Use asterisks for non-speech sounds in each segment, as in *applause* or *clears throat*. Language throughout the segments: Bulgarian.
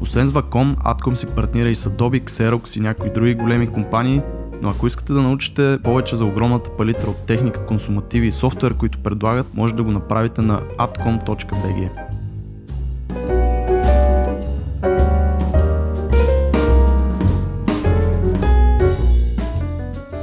Освен с Wacom, Atcom си партнира и с Adobe, Xerox и някои други големи компании, но ако искате да научите повече за огромната палитра от техника, консумативи и софтуер, които предлагат, може да го направите на atcom.bg.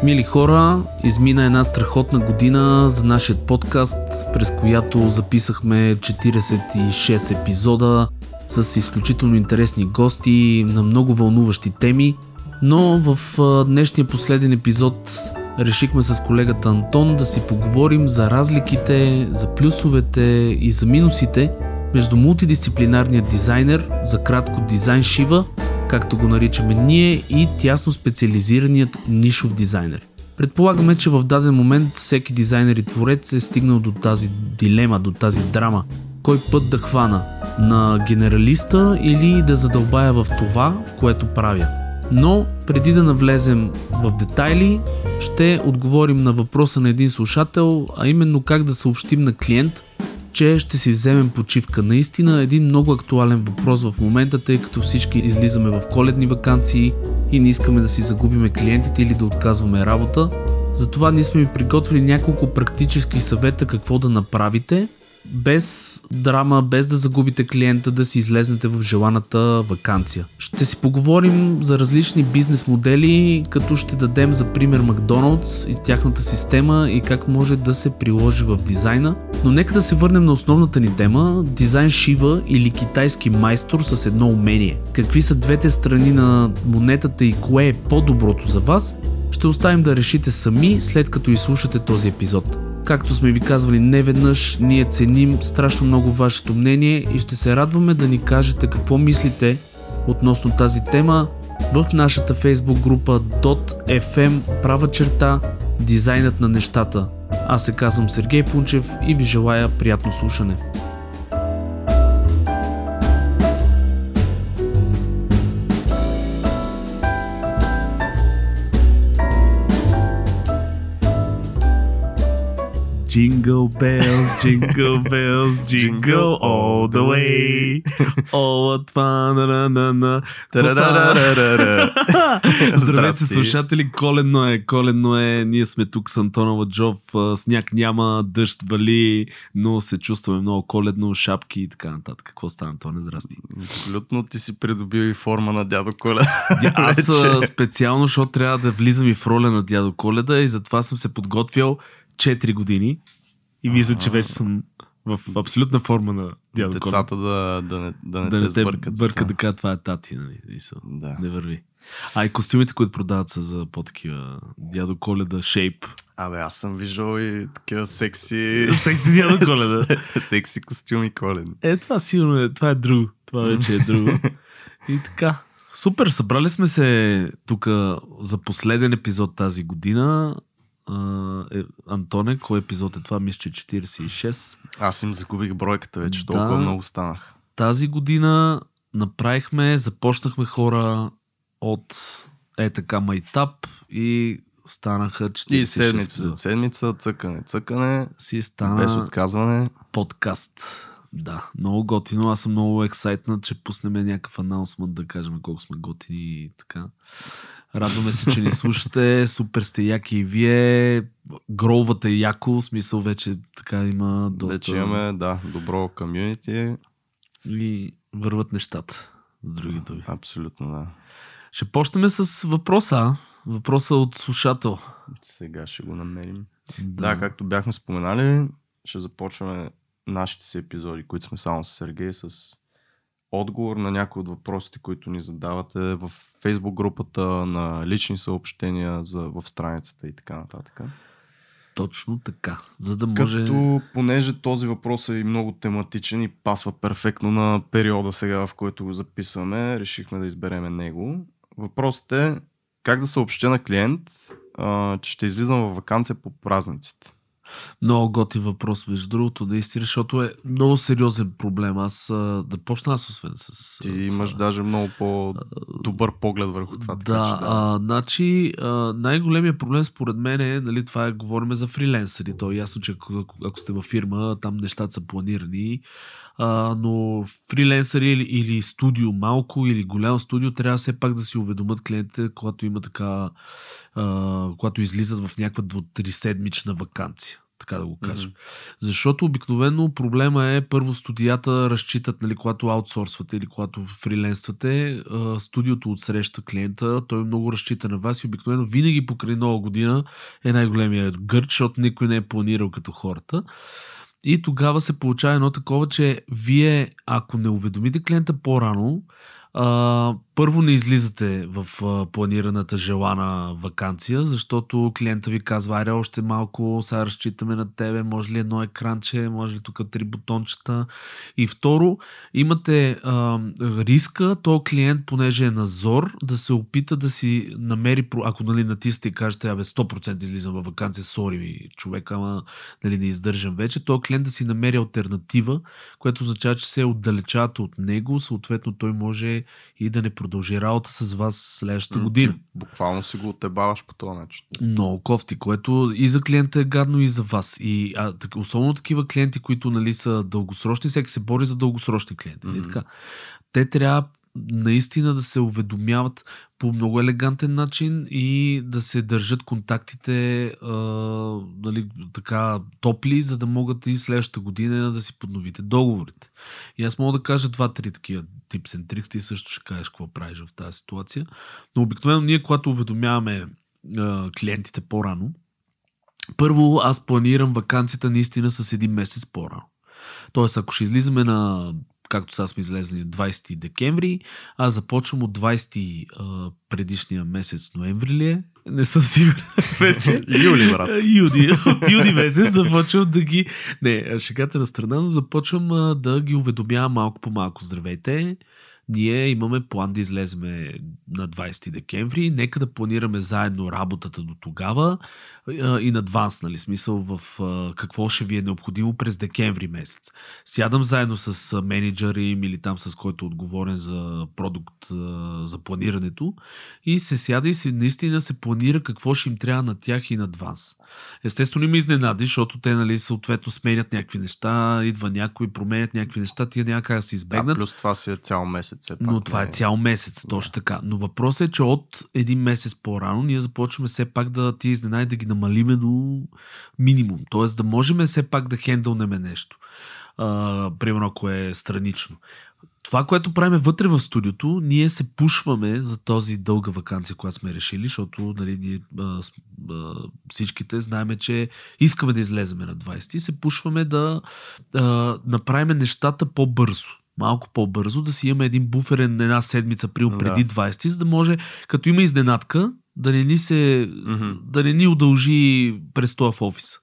Мили хора, измина една страхотна година за нашия подкаст, през която записахме 46 епизода с изключително интересни гости на много вълнуващи теми. Но в днешния последен епизод решихме с колегата Антон да си поговорим за разликите, за плюсовете и за минусите между мултидисциплинарния дизайнер, за кратко дизайн шива, както го наричаме ние, и тясно специализираният нишов дизайнер. Предполагаме, че в даден момент всеки дизайнер и творец е стигнал до тази дилема, до тази драма. Кой път да хвана? На генералиста или да задълбая в това, в което правя? Но преди да навлезем в детайли, ще отговорим на въпроса на един слушател, а именно как да съобщим на клиент, че ще си вземем почивка. Наистина един много актуален въпрос в момента, тъй като всички излизаме в коледни вакансии и не искаме да си загубиме клиентите или да отказваме работа. Затова ние сме ви приготвили няколко практически съвета какво да направите, без драма, без да загубите клиента, да си излезнете в желаната вакансия. Ще си поговорим за различни бизнес модели, като ще дадем за пример Макдоналдс и тяхната система и как може да се приложи в дизайна. Но нека да се върнем на основната ни тема дизайн шива или китайски майстор с едно умение. Какви са двете страни на монетата и кое е по-доброто за вас? Ще оставим да решите сами след като изслушате този епизод. Както сме ви казвали не веднъж, ние ценим страшно много вашето мнение и ще се радваме да ни кажете какво мислите относно тази тема в нашата фейсбук група .fm права черта дизайнът на нещата. Аз се казвам Сергей Пунчев и ви желая приятно слушане. Jingle bells, jingle *laughs* bells, jingle all the way. *laughs* All what fun, на, на, на. Какво става? Здравейте, слушатели! Коледно е, коледно е. Ние сме тук с Антона Ладжов. А, Сняг няма, дъжд вали, но се чувстваме много коледно, шапки и така нататък. Какво става, Антоне? Здрасти. Абсолютно ти си придобил и форма на дядо Коля. *laughs* Дя- Аз специално, защото трябва да влизам и в роля на дядо Коледа и затова съм се подготвял 4 години и мисля, че вече съм в абсолютна форма на дядо. Децата да, да не, да не Да не те сбъркат. с бърка кажа, това е тати, нали? Да. Не върви. А и костюмите, които продават са за по-такива дядо Коледа шейп. Абе, аз съм виждал и такива секси... Секси дядо Коледа. *laughs* секси костюми коледни. Е, това сигурно е, това е друго. Това вече е друго. *laughs* И така. Супер, събрали сме се тук за последен епизод тази година. Е, Антоне, кой епизод е това? Мисля, че 46. Аз им загубих бройката вече, Да. толкова много станах. Тази година направихме, започнахме хора от е така майтап и станаха 46 И седмица за седмица, цъкане, цъкане, Си стана без отказване. подкаст. Да, много готино. Аз съм много ексайтнат, че пуснем някакъв анаунсмент да кажем колко сме готини и така. Радваме се, че ни *laughs* слушате. Супер сте яки и вие. Гровата е яко. В смисъл вече така има доста... Вече имаме, да, добро комюнити. И върват нещата. С други думи. Абсолютно, да. Ще почнем с въпроса. Въпроса от слушател. Сега ще го намерим. Да. да, както бяхме споменали, ще започваме нашите си епизоди, които сме само с Сергей, с отговор на някои от въпросите, които ни задавате в фейсбук групата, на лични съобщения за, в страницата и така нататък. Точно така. За да може. Като, понеже този въпрос е и много тематичен и пасва перфектно на периода сега, в който го записваме, решихме да избереме него. Въпросът е как да съобщя на клиент, а, че ще излизам в вакансия по празниците. Много готи въпрос, между другото, наистина, защото е много сериозен проблем. Аз да почна аз освен с... Ти това. имаш даже много по-добър поглед върху това. Да, така, че, да. А, значи най-големия проблем според мен е, нали, това е, говорим за фриленсъри. То е ясно, че ако, ако сте във фирма, там нещата са планирани. А, но фриленсъри или, или студио малко или голямо студио трябва все пак да си уведомят клиентите, когато има така, а, когато излизат в някаква 2-3 седмична вакансия така да го кажем. Mm-hmm. Защото обикновено проблема е първо студията разчитат, нали, когато аутсорсвате или когато фриленствате, студиото отсреща клиента, той много разчита на вас и обикновено винаги покрай нова година е най-големият гърч, защото никой не е планирал като хората. И тогава се получава едно такова, че вие, ако не уведомите клиента по-рано, а, първо не излизате в а, планираната желана вакансия, защото клиента ви казва, аре още малко, сега разчитаме на тебе, може ли едно екранче, може ли тук три бутончета. И второ, имате а, риска, то клиент, понеже е на зор, да се опита да си намери, ако нали, натисате и кажете, абе 100% излизам във вакансия, сори човек, ама нали, не издържам вече, то клиент да си намери альтернатива, което означава, че се отдалечавате от него, съответно той може и да не продължи работа с вас следващата година. Буквално си го отебаваш по този начин. Много кофти, което и за клиента е гадно и за вас. И а, так, особено такива клиенти, които нали, са дългосрочни, всеки се бори за дългосрочни клиенти. Mm-hmm. Така. Те трябва наистина да се уведомяват по много елегантен начин и да се държат контактите а, нали, така топли, за да могат и следващата година да си подновите договорите. И аз мога да кажа два-три такива тип сентрикс, ти също ще кажеш какво правиш в тази ситуация. Но обикновено ние, когато уведомяваме а, клиентите по-рано, първо аз планирам вакансията наистина с един месец по-рано. Тоест, ако ще излизаме на както сега сме излезли 20 декември, аз започвам от 20 а, предишния месец ноември ли е? Не съм сигурен *laughs* вече. юли, брат. Юни, от юни месец започвам да ги... Не, шегата на страна, но започвам а, да ги уведомявам малко по малко. Здравейте, ние имаме план да излеземе на 20 декември. Нека да планираме заедно работата до тогава и на адванс, нали, смисъл в какво ще ви е необходимо през декември месец. Сядам заедно с менеджера им или там с който е отговорен за продукт, за планирането и се сяда и се, наистина се планира какво ще им трябва на тях и на адванс. Естествено има изненади, защото те нали, съответно сменят някакви неща, идва някой, променят някакви неща, тия няма как се избегнат. Да, плюс това си е цял месец. Е пак, Но това е цял месец, да. точно така. Но въпросът е, че от един месец по-рано ние започваме все пак да ти изненади да ги намалиме до минимум. Тоест да можем все пак да хендълнеме нещо. А, примерно ако е странично. Това, което правим вътре в студиото, ние се пушваме за този дълга вакансия, която сме решили, защото нали, ние, а, а, всичките знаеме, че искаме да излеземе на 20 и се пушваме да а, направим нещата по-бързо малко по-бързо, да си имаме един буферен една седмица при преди да. 20, за да може, като има изненадка, да не ни се, mm-hmm. да не ни удължи престоя в офиса.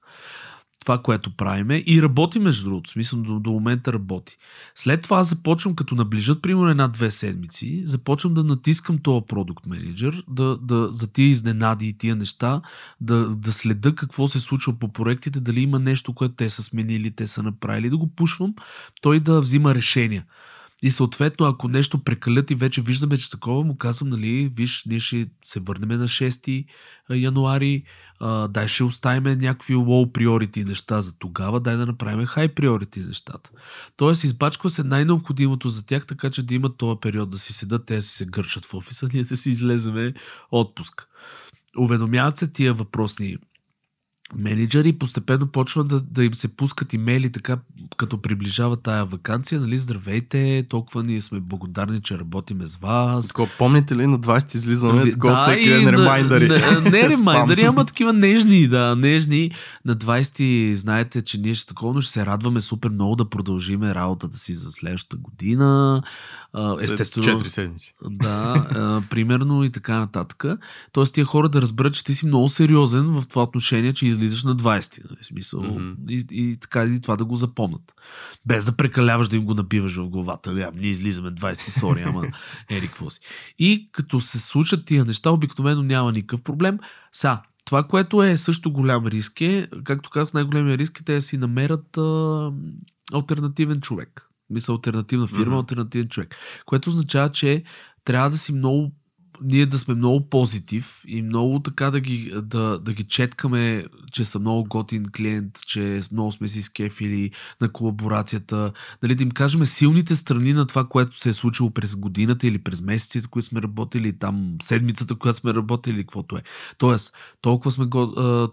Това, което правиме и работи между другото, смисъл до, до момента работи. След това започвам, като наближат примерно една-две седмици, започвам да натискам този продукт менеджер, да, да, за тия изненади и тия неща, да, да следа какво се случва по проектите, дали има нещо, което те са сменили, те са направили, да го пушвам, той да взима решения. И съответно, ако нещо прекалят и вече виждаме, че такова, му казвам, нали, виж, ние ще се върнем на 6 януари, дай ще оставим някакви low priority неща за тогава, дай да направим high priority нещата. Тоест, избачква се най-необходимото за тях, така че да имат този период да си седат, те си се гърчат в офиса, ние да си излеземе отпуск. Уведомяват се тия въпросни менеджери постепенно почват да, да им се пускат имейли така, като приближава тая вакансия, нали, здравейте, толкова ние сме благодарни, че работиме с вас. Тако, помните ли на 20 излизаме, такова да, всеки ден ремайдъри. *laughs* Не, не ремайдъри, ама такива нежни, да, нежни. На 20 знаете, че ние ще такова, но ще се радваме супер много да продължиме работата си за следващата година. Естествено, 4 седмици. да, примерно и така нататък. Тоест тия хора да разберат, че ти си много сериозен в това отношение, че излизаш на 20. Нали, смисъл, Мгм. и, и, така и това да го запомнат. Без да прекаляваш да им го набиваш в главата. Ами, ние излизаме 20, сори, ама *laughs* ери какво си. И като се случат тия неща, обикновено няма никакъв проблем. Са, това, което е също голям риск е, както казах, най-големия риск е те да си намерят а, альтернативен човек. Мисля, альтернативна фирма, Мгм. альтернативен човек. Което означава, че трябва да си много ние да сме много позитив и много така да ги, да, да ги четкаме, че са много готин клиент, че много сме си скефили на колаборацията. Нали, да им кажем силните страни на това, което се е случило през годината или през месеците, които сме работили, там седмицата, която сме работили, или каквото е. Тоест, толкова сме,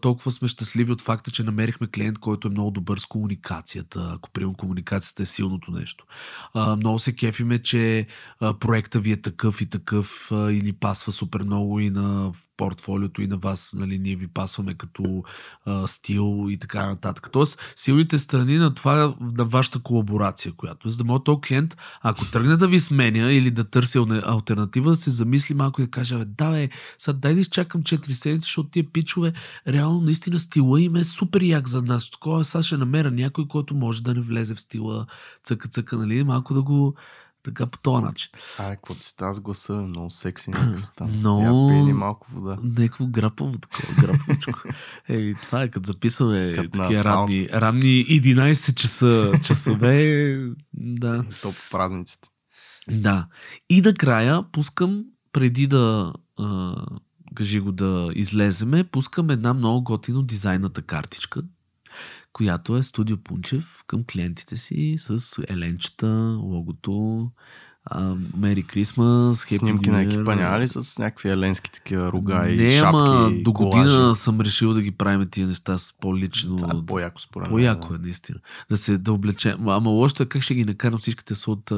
толкова сме щастливи от факта, че намерихме клиент, който е много добър с комуникацията, ако приемам комуникацията е силното нещо. Много се кефиме, че проекта ви е такъв и такъв а, и ни пасва супер много и на портфолиото и на вас, нали, ние ви пасваме като стил и така нататък. Тоест, силните страни на това, на вашата колаборация, която, за да може този клиент, ако тръгне да ви сменя или да търси альтернатива, да се замисли малко и да каже, бе, да, бе, сега дай да изчакам 4 седмици, защото тия пичове, реално наистина стила им е супер як за нас. Такова, сега ще намеря някой, който може да не влезе в стила цъка-цъка, нали, малко да го така по този начин. Ай, какво ти става с гласа? Много секси *clears throat* някакъв стана. Много- Я малко вода. Някакво грапаво такова, граповичко. *laughs* Ей, това е като записваме Като такива ранни, ранни 11 часа, часове. Да. То по празниците. Да. И накрая пускам, преди да а, кажи го да излеземе, пускам една много готино дизайната картичка, която е Студио Пунчев към клиентите си с еленчета, логото, Мери Крисмас, Happy Снимки New на екипа няма ли с някакви еленски такива рога и Не, шапки, ама до година колажи? съм решил да ги правим тия неща с по-лично. Това е по-яко според. По-яко е, наистина. Да се да облечем. Ама лошото е как ще ги накарам всичките са от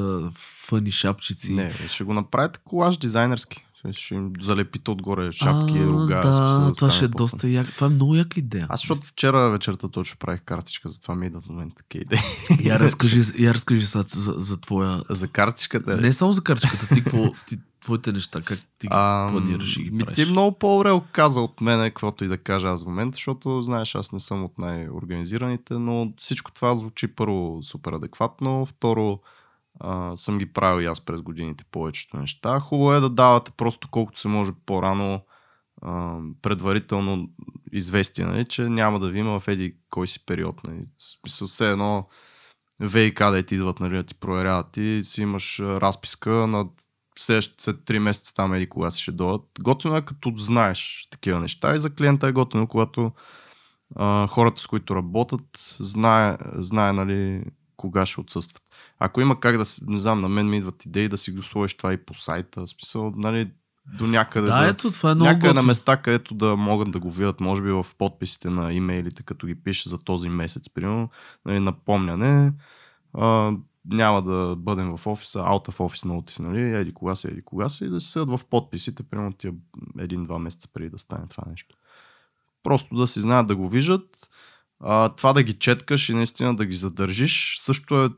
фъни шапчици. Не, ще го направите колаж дизайнерски. Ще им залепите отгоре шапки, а, рога. Да, смисъл това ще е доста як. Това е много яка идея. Аз защото вчера вечерта точно правих картичка, затова ми идват в момента такива идеи. *laughs* Я разкажи, *laughs* я разкажи сега за, за твоя... За картичката. Не само за карчката, ти какво... Ти, твоите неща, как ти ги А, планираш и ги правиш? ти много по-добре каза от мен, каквото и да кажа аз в момента, защото знаеш, аз не съм от най-организираните, но всичко това звучи първо супер адекватно, второ съм ги правил и аз през годините повечето неща. Хубаво е да давате просто колкото се може по-рано а, предварително известие, нали, че няма да ви има в еди кой си период. Нали. Смисъл, все едно ВИК да ти идват нали, да ти проверяват, ти си имаш разписка на след 3 месеца там еди кога си ще дойдат. Готино е като знаеш такива неща и за клиента е готино, когато а, хората с които работят знае, знае нали, кога ще отсъстват. Ако има как да, не знам, на мен ми идват идеи да си го сложиш това и по сайта, в смисъл, нали, до някъде Да, да, ето, това е много някъде на готино. места, където да могат да го видят, може би в подписите на имейлите, като ги пише за този месец, примерно, нали, напомняне, а, няма да бъдем в офиса, out of office notice, нали, еди кога си, еди кога си, и да се седат в подписите, примерно тия един-два месеца преди да стане това нещо. Просто да си знаят да го виждат, а, това да ги четкаш и наистина да ги задържиш, също е,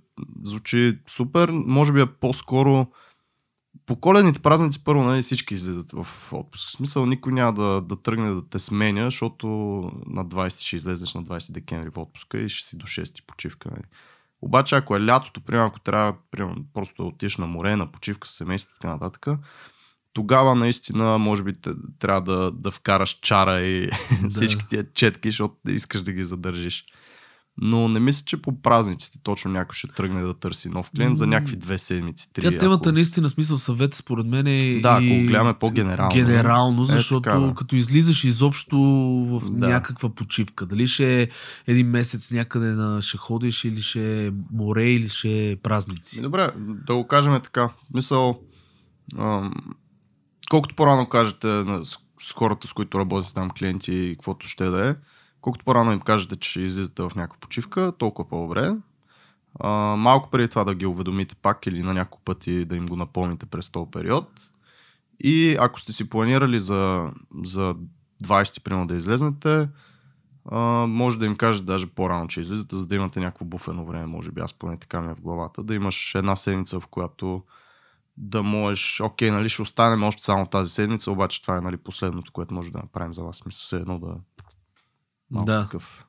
звучи супер, може би е по-скоро по коледните празници първо нали, всички излизат в отпуск. В смисъл никой няма да, да тръгне да те сменя, защото на 20 ще излезеш на 20 декември в отпуска и ще си до 6 почивка. Нали. Обаче ако е лятото, примерно ако трябва примерно, просто да отидеш на море, на почивка с семейството и така нататък, тогава наистина може би трябва да, да вкараш чара и *laughs* Да. всички тия четки, защото искаш да ги задържиш. Но не мисля, че по празниците точно някой ще тръгне да търси нов клиент за някакви две седмици, три. Тя темата ако- наистина смисъл съвет според мен е Да, и... ако гледаме по-генерално. Генерално, Е, защото така, да. като излизаш изобщо в Да. някаква почивка, дали ще е един месец някъде на ще ходиш или ще е море или ще е празници. Добре, да го кажем така. Мисъл, ам, колкото по-рано кажете на, с, с хората, с които работите там, клиенти и каквото ще да е, колкото по-рано им кажете, че ще излизате в някаква почивка, толкова по-добре. А, малко преди това да ги уведомите пак или на няколко пъти да им го напомните през този период. И ако сте си планирали за, за 20 примерно да излезнете, а, може да им кажете даже по-рано, че излизате, за да имате някакво буфено време, може би аз поне така ми е в главата, да имаш една седмица, в която да можеш, окей, нали, ще останем още само тази седмица, обаче това е нали, последното, което може да направим за вас. Мисля, все едно да... Малко Да. Такъв.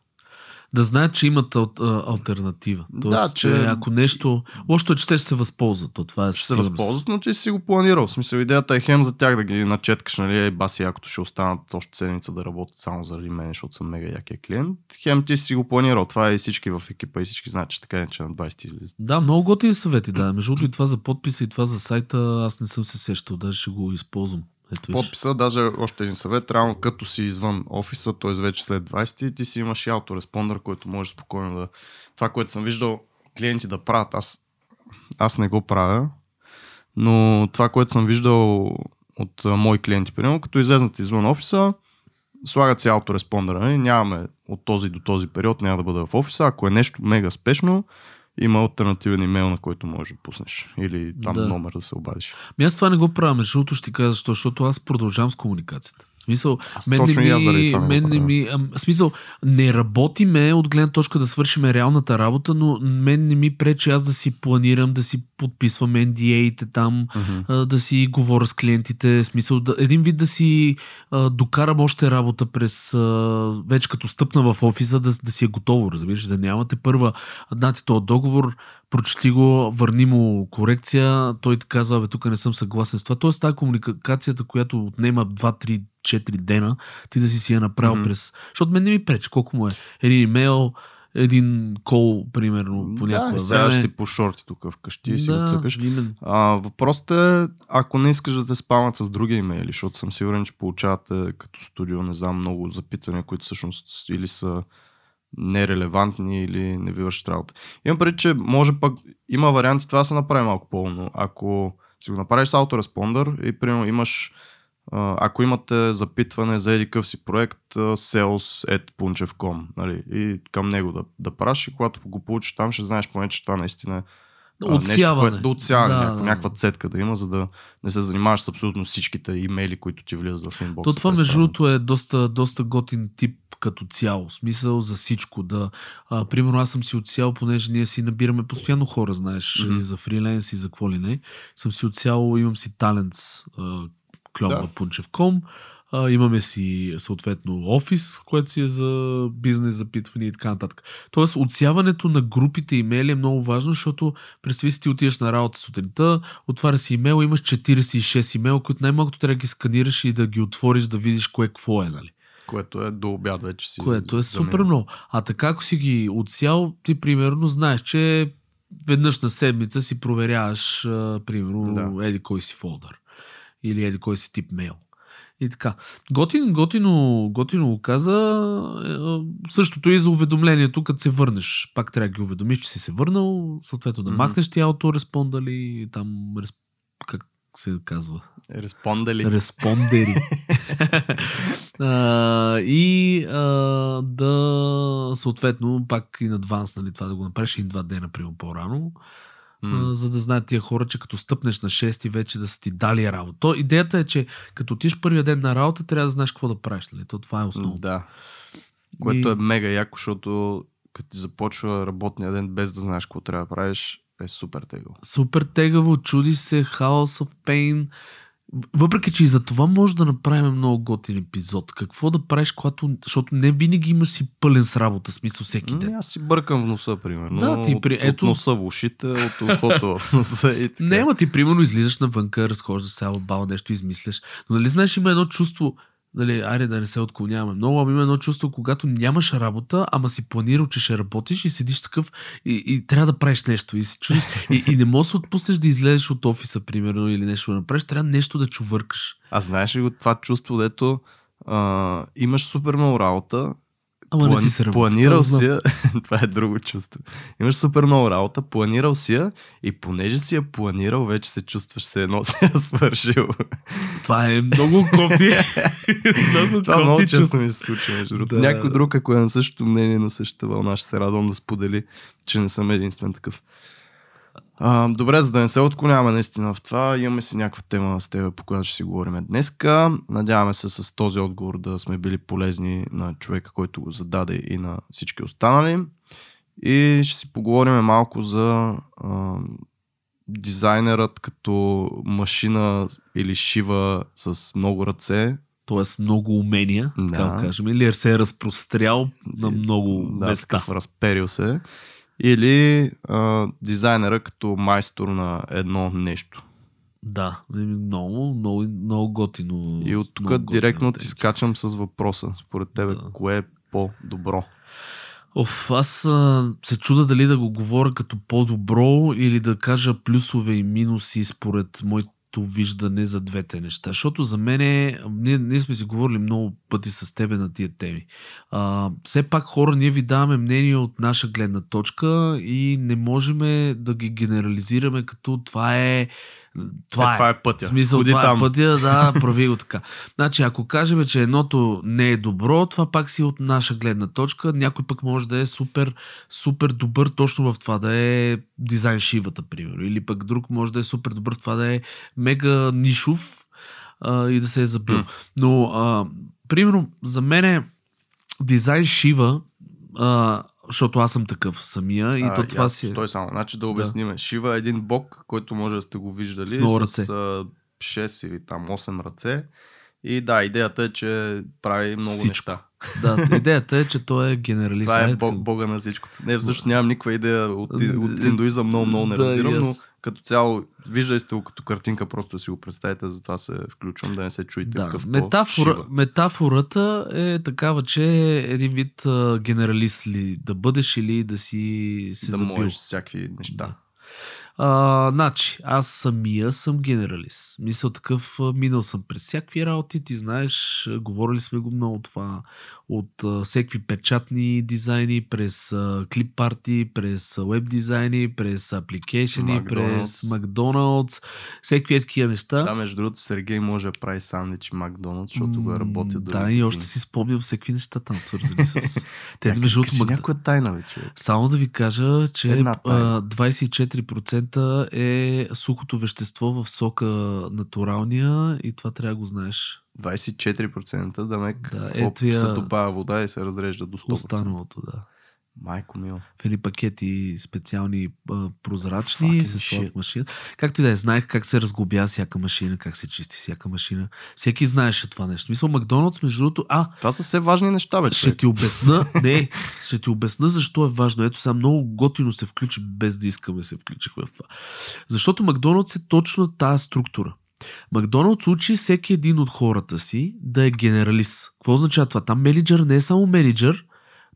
Да знаят, че имат ал, альтернатива. Тоест, Да, че- ако нещо... Лошото е, че те ще се възползват. То това е Ще се възползват, но ти си го планирал. В смисъл, идеята е хем за тях да ги начеткаш, нали, е, баси, якото ще останат още седмица да работят само заради мен, защото съм мега якия клиент. Хем ти си го планирал. Това е и всички в екипа и всички знаят, че така е, че на 20 излизат. Да, много готини съвети, да. Между другото и това за подписа и това за сайта, аз не съм се сещал, даже ще го използвам. Ето. Подписа, даже още един съвет, реално като си извън офиса, т.е. вече след 20, ти си имаш и аутореспондър, който може спокойно да... Това, което съм виждал клиенти да правят, аз, аз не го правя, но това, което съм виждал от а, мои клиенти, примерно, като излезнат извън офиса, слагат си аутореспондъра, нали? нямаме от този до този период, няма да бъда в офиса, ако е нещо мега спешно, има альтернативен имейл, на който можеш да пуснеш. Или там Да. номер да се обадиш. Ми аз това не го правя, между другото ще ти кажа защо, защото аз продължавам с комуникацията. Смисъл, Аз мен не ми, мен не ми, ам, смисъл, не работиме от гледна точка да свършим реалната работа, но мен не ми пречи аз да си планирам, да си подписвам NDA-те там, а, да си говоря с клиентите, смисъл, да, един вид да си а, докарам още работа през, а, вече като стъпна в офиса, да, да си е готово, разбираш, да нямате първа, нати този договор, прочети го, върни му корекция, той ти казва, бе, тук не съм съгласен с това. Тоест, тази комуникацията, която отнема 2, 3, 4 дена, ти да си си я направил Мгм. през... Защото мен не ми пречи, колко му е. Един имейл, един кол, примерно, по да, някое и сега време. ще си по шорти тук вкъщи и си го цъкаш. именно. А, въпросът е, ако не искаш да те спамат с други имейли, защото съм сигурен, че получавате като студио, не знам, много запитвания, които всъщност или са нерелевантни или не ви вършат работа. Имам преди, че може пък, има варианти това да се направи малко по-умно. Ако си го направиш с аутореспондър и примерно имаш ако имате запитване за еди къв си проект, sales.punchev.com нали, и към него да, да праш и когато го получиш там, ще знаеш поне, че това наистина е а, нещо, Отсяване. което да отсяване, Да, някаква, да. някаква цетка да има, за да не се занимаваш с абсолютно всичките имейли, които ти влизат в инбокса. То това, между другото, е доста, доста готин тип като цяло. Смисъл за всичко. Да, а, примерно аз съм си отсял, понеже ние си набираме постоянно хора, знаеш, Мгм. и за фриленс и за какво ли не. Съм си отсял, имам си талентс, кльомба Да. А, имаме си съответно офис, което си е за бизнес запитвания и така нататък. Тоест, отсяването на групите имейли е много важно, защото представи си ти отиваш на работа сутринта, отваря си имейл, имаш 46 имейла, които най-малкото трябва да ги сканираш и да ги отвориш, да видиш кое какво е, нали? Което е до обяд вече си. Което е супер много. А така, ако си ги отсял, ти примерно знаеш, че веднъж на седмица си проверяваш, примерно, Да. еди кой си фолдър. Или еди кой си тип мейл. И така. Готин, готино, готино го каза. Е, а, Същото и за уведомлението, като се върнеш. Пак трябва да ги уведомиш, че си се върнал. Съответно да махнеш ти аутореспондали, там, рес- как се казва? Респондали. Респондери. *laughs* а, и а, да съответно пак и на адванс, нали, това да го направиш и два дена, примерно по-рано, А, за да знаят тия хора, че като стъпнеш на 6 вече да са ти дали работа. То, идеята е, че като отиш първия ден на работа, трябва да знаеш какво да правиш. Нали? То, това е основно. Да. Което И- е мега яко, защото като ти започва работния ден без да знаеш какво трябва да правиш, е супер тегаво. Супер тегаво, чуди се, House of Pain. Въпреки, че и за това може да направим много готин епизод. Какво да правиш, когато... Защото не винаги имаш си пълен с работа, смисъл всеки Ами ден. аз си бъркам в носа, примерно. Да, ти при- от, ето- от носа в ушите, от ухото в носа и така. Не, ама ти примерно излизаш навънка, разхождаш се, баба, нещо измисляш. Но нали знаеш, има едно чувство, нали, айде да не се отклоняваме много, ама има едно чувство, когато нямаш работа, ама си планирал, че ще работиш и седиш такъв и, и трябва да правиш нещо. И, си чудиш, *laughs* и, и не можеш да се отпуснеш да излезеш от офиса, примерно, или нещо да направиш, трябва нещо да чувъркаш. А знаеш ли го това чувство, дето а, имаш супер много работа, Ама не ти се работи. планирал знам. си я, *laughs* това е друго чувство. Имаш супер много работа, планирал си я и понеже си я планирал, вече се чувстваш се едно *laughs* се е свършил. Това е много кофти. *laughs* много Това много често ми се случва, между. Да. Някой друг, ако е на същото мнение, на същата вълна, ще се радвам да сподели, че не съм единствен такъв. А, добре, за да не се отклоняваме наистина в това, имаме си някаква тема с теб, по която ще си говорим днеска. Надяваме се с този отговор да сме били полезни на човека, който го зададе и на всички останали. И ще си поговорим малко за а, дизайнерът като машина или шива с много ръце, Тоест много умения, да. така кажем. Или се е разпрострял на много да, места. такъв разперил се. Или а, дизайнера като майстор на едно нещо. Да, еми, много, много, много готино. И от тук директно ти скачам с въпроса. Според тебе, Да. кое е по-добро? Оф, аз а, се чуда дали да го говоря като по-добро или да кажа плюсове и минуси според моето виждане за двете неща. Защото за мен ние, ние сме си говорили много пъти с тебе на тия теми. А, все пак хора, ние ви даваме мнение от наша гледна точка и не можем да ги генерализираме като това е това е, това е пътя. Смисъл, Ходи това там. е пътя, да, прави го така. Значи, ако кажем, че едното не е добро, това пак си от наша гледна точка. Някой пък може да е супер, супер добър точно в това да е дизайн шивата, примерно. Или пък друг може да е супер добър в това да е мега нишов а, и да се е забил. М. Но, а, примерно, за мен е дизайн шива, а, защото аз съм такъв самия и А, то това си е. Стой само. Значи да обясниме. Шива е един бог, който може да сте го виждали С много с а, 6 или там 8 ръце. И да, идеята е, че прави много Всичко. неща. Да, идеята е, че той е генералист. Това е бог, бога на всичкото. Не, всъщност нямам никаква идея от, от Е, индуизъм, много, много не да, разбирам, и но като цяло, виждали сте го като картинка, просто да си го представите, затова се включвам, да не се чуете Да, какъв метафора, по-шива. метафората е такава, че един вид а, генералист ли да бъдеш или да си се да забил. можеш всякакви неща. Да. А, значи, аз самия съм генералист. Мисля такъв, минал съм през всякакви работи, ти знаеш, говорили сме го много това, от а, всеки печатни дизайни, през клип парти, през веб дизайни, през апликейшени, през Макдоналдс, всеки е такива неща. Да, между другото, Сергей може да прави сандвич Макдоналдс, защото го е работил да. Да, и още си спомням всеки неща там, свързани с. *laughs* Те, между другото, Макдоналдс. Някоя тайна вече. Е. Само да ви кажа, че 24% момента е сухото вещество в сока натуралния и това трябва да го знаеш. 24% да мек, да, е, тия... се добавя вода и се разрежда до 100%. Останалото, да. Майко мил. В едни пакети специални а, прозрачни се слагат машина. Както и да е, знаех как се разглобя всяка машина, как се чисти всяка машина. Всеки знаеше това нещо. Мисля, Макдоналдс, между другото, а, Това са все важни неща, бе, Ще ти обясна, *laughs* не, ще ти обясна защо е важно. Ето сега много готино се включи, без да искаме се включихме в това. Защото Макдоналдс е точно тази структура. Макдоналдс учи всеки един от хората си да е генералист. Какво означава това? Там менеджер не е само менеджер,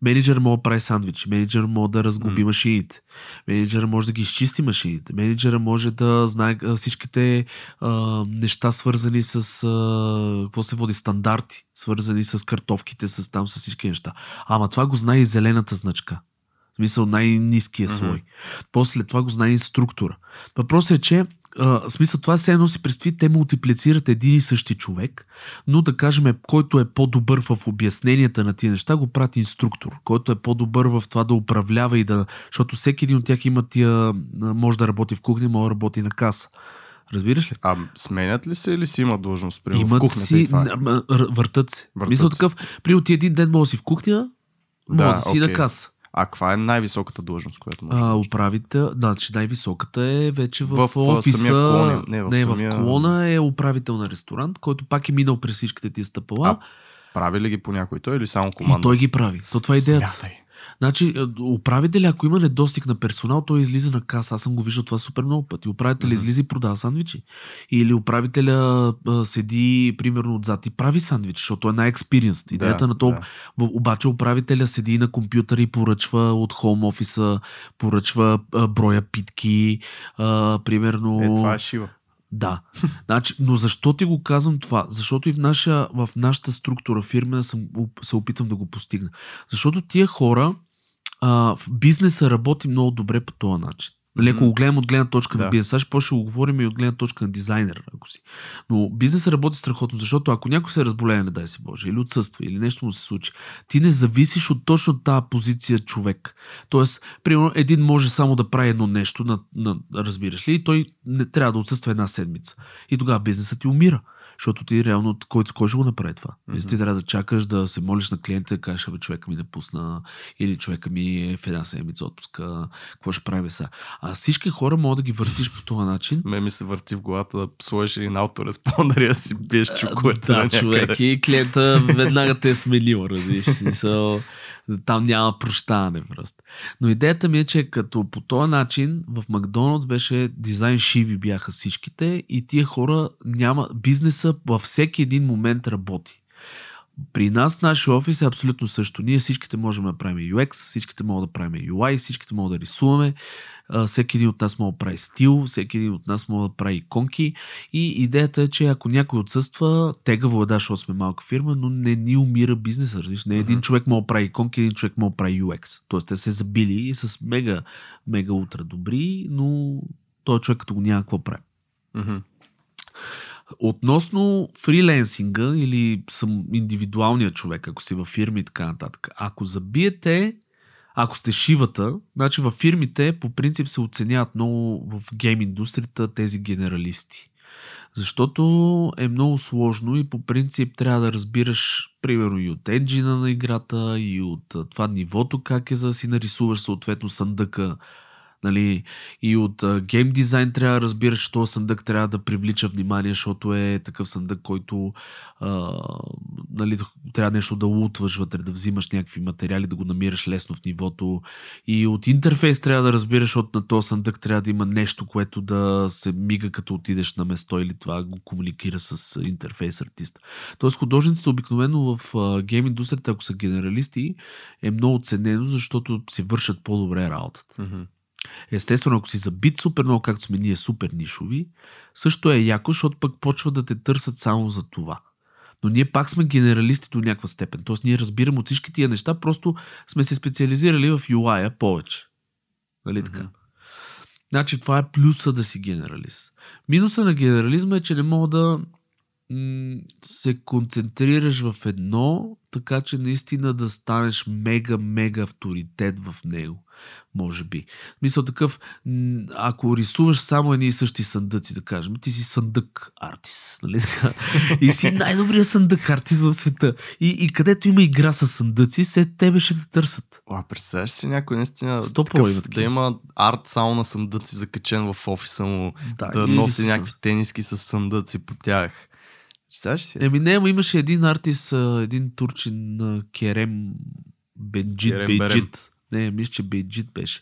Менеджер може да прави сандвичи, менеджер може да разглоби М. машините, менеджер може да ги изчисти машините, менеджера може да знае всичките а, неща свързани с а, какво се води стандарти, свързани с картовките, с там, с всички неща. Ама това го знае и зелената значка. В смисъл най-низкия Мгм. слой. После това го знае инструктора. Въпросът е, че а, в смисъл това все едно си представи, те мултиплицират един и същи човек, но да кажем, който е по-добър в обясненията на тия неща, го прати инструктор, който е по-добър в това да управлява и да... Защото всеки един от тях има тия... Може да работи в кухня, може да работи на каса. Разбираш ли? А сменят ли се или си има длъжност? Примерно, в Имат кухнята си... и това е? Въртат се. Въртат Мисъл се. такъв, при ти един ден може да си в кухня, може Да, да, си на окей. каса. А каква е най-високата длъжност, която може? А, да управител, значи най-високата е вече в, В, офиса. самия клон, не, в не, самия- в клона е управител на ресторант, който пак е минал през всичките ти стъпала. А, Прави ли ги по някой той или само команда? и той ги прави. То това е идеята. Смятай. Значи, е, управителя, ако има недостиг на персонал, той излиза на каса. Аз съм го виждал това супер много пъти. Управителя Мгм. излиза и продава сандвичи. Или управителя а, седи, примерно, отзад и прави сандвичи, защото е най-експириенс. Идеята на то, да. Обаче управителя седи на компютъра и поръчва от хоум офиса, поръчва а, броя питки, а, примерно... Е, това е шива. Да. Значи, но защо ти го казвам това? Защото и в, наша, в нашата структура фирмена съм, се опитам да го постигна. Защото тия хора а, в бизнеса работи много добре по този начин. Нали, ако го гледам от гледна точка Да. на бизнес, аз ще го говорим и от гледна точка на дизайнер, ако си. Но бизнес работи страхотно, защото ако някой се разболее, не дай се Боже, или отсъства, или нещо му се случи, ти не зависиш от точно тази позиция човек. Тоест, примерно, един може само да прави едно нещо, на, на, разбираш ли, и той не трябва да отсъства една седмица. И тогава бизнесът ти умира. Защото ти реално, кой, кой ще го направи това? Mm-hmm. Ти трябва да чакаш да се молиш на клиента да кажеш, абе, човека ми не пусна, или човека ми е в една седмица отпуска, какво ще правим сега? А всички хора могат да ги въртиш по този начин. Ме ми се върти в главата да сложиш един аутореспондър и да си биеш чуковете на Да, човек. И клиента веднага те е сменил, разбираш. Там няма прощаване просто. Но идеята ми е, че като по този начин в Макдоналдс беше дизайн шиви бяха всичките и тия хора няма, бизнеса във всеки един момент работи. При нас нашия офис е абсолютно също. Ние всичките можем да правим UX, всичките могат да правим UI, всичките могат да рисуваме, всеки един от нас може да прави стил, всеки един от нас може да прави иконки и идеята е, че ако някой отсъства, тегаво е да, защото сме малка фирма, но не ни умира бизнеса. Разбираш? Не един човек може да прави иконки, един човек може да прави UX. Тоест те се забили и с мега, мега утра добри, но той човек като го няма какво прави. Мгм. Относно фриленсинга или съм индивидуалният човек, ако сте във фирми и така нататък, ако забиете, ако сте шивата, значи във фирмите по принцип се оценяват много в гейм индустрията тези генералисти. Защото е много сложно и по принцип трябва да разбираш, примерно, и от енджина на играта, и от това нивото как е, за да си нарисуваш съответно съндъка, Нали, и от гейм дизайн трябва да разбираш, че този съндък трябва да привлича внимание, защото е такъв съндък, който а, нали, трябва нещо да лутваш вътре, да взимаш някакви материали, да го намираш лесно в нивото. И от интерфейс трябва да разбираш, защото на този съндък трябва да има нещо, което да се мига като отидеш на место или това го комуникира с интерфейс артист. Тоест художниците обикновено в гейм индустрията, ако са генералисти, е много ценено, защото си вършат по-добре работата. Мгм. Естествено, ако си забит супер много, както сме ние супер нишови, също е яко, защото пък почва да те търсят само за това. Но ние пак сме генералисти до някаква степен. Тоест ние разбираме от всички тия неща, просто сме се специализирали в UI повече. Нали така? Мгм. Значи това е плюса да си генералист. Минуса на генерализма е, че не мога да м- се концентрираш в едно, така че наистина да станеш мега-мега авторитет в него. Може би. Мисъл такъв, ако рисуваш само едни и същи съндъци, да кажем, ти си съндък артист, нали така? И си най-добрият съндък артист в света. И, и където има игра с съндъци, се тебе ще те търсят. А, представяш си някой наистина такъв, да има арт само на съндъци закачен в офиса му, да, или носи някакви тениски с съндъци по тях. Представяш си? Еми не, имаше един артист, един турчин Керем Бенджит, Керем Берем. Не, мисля, че Бейджит беше.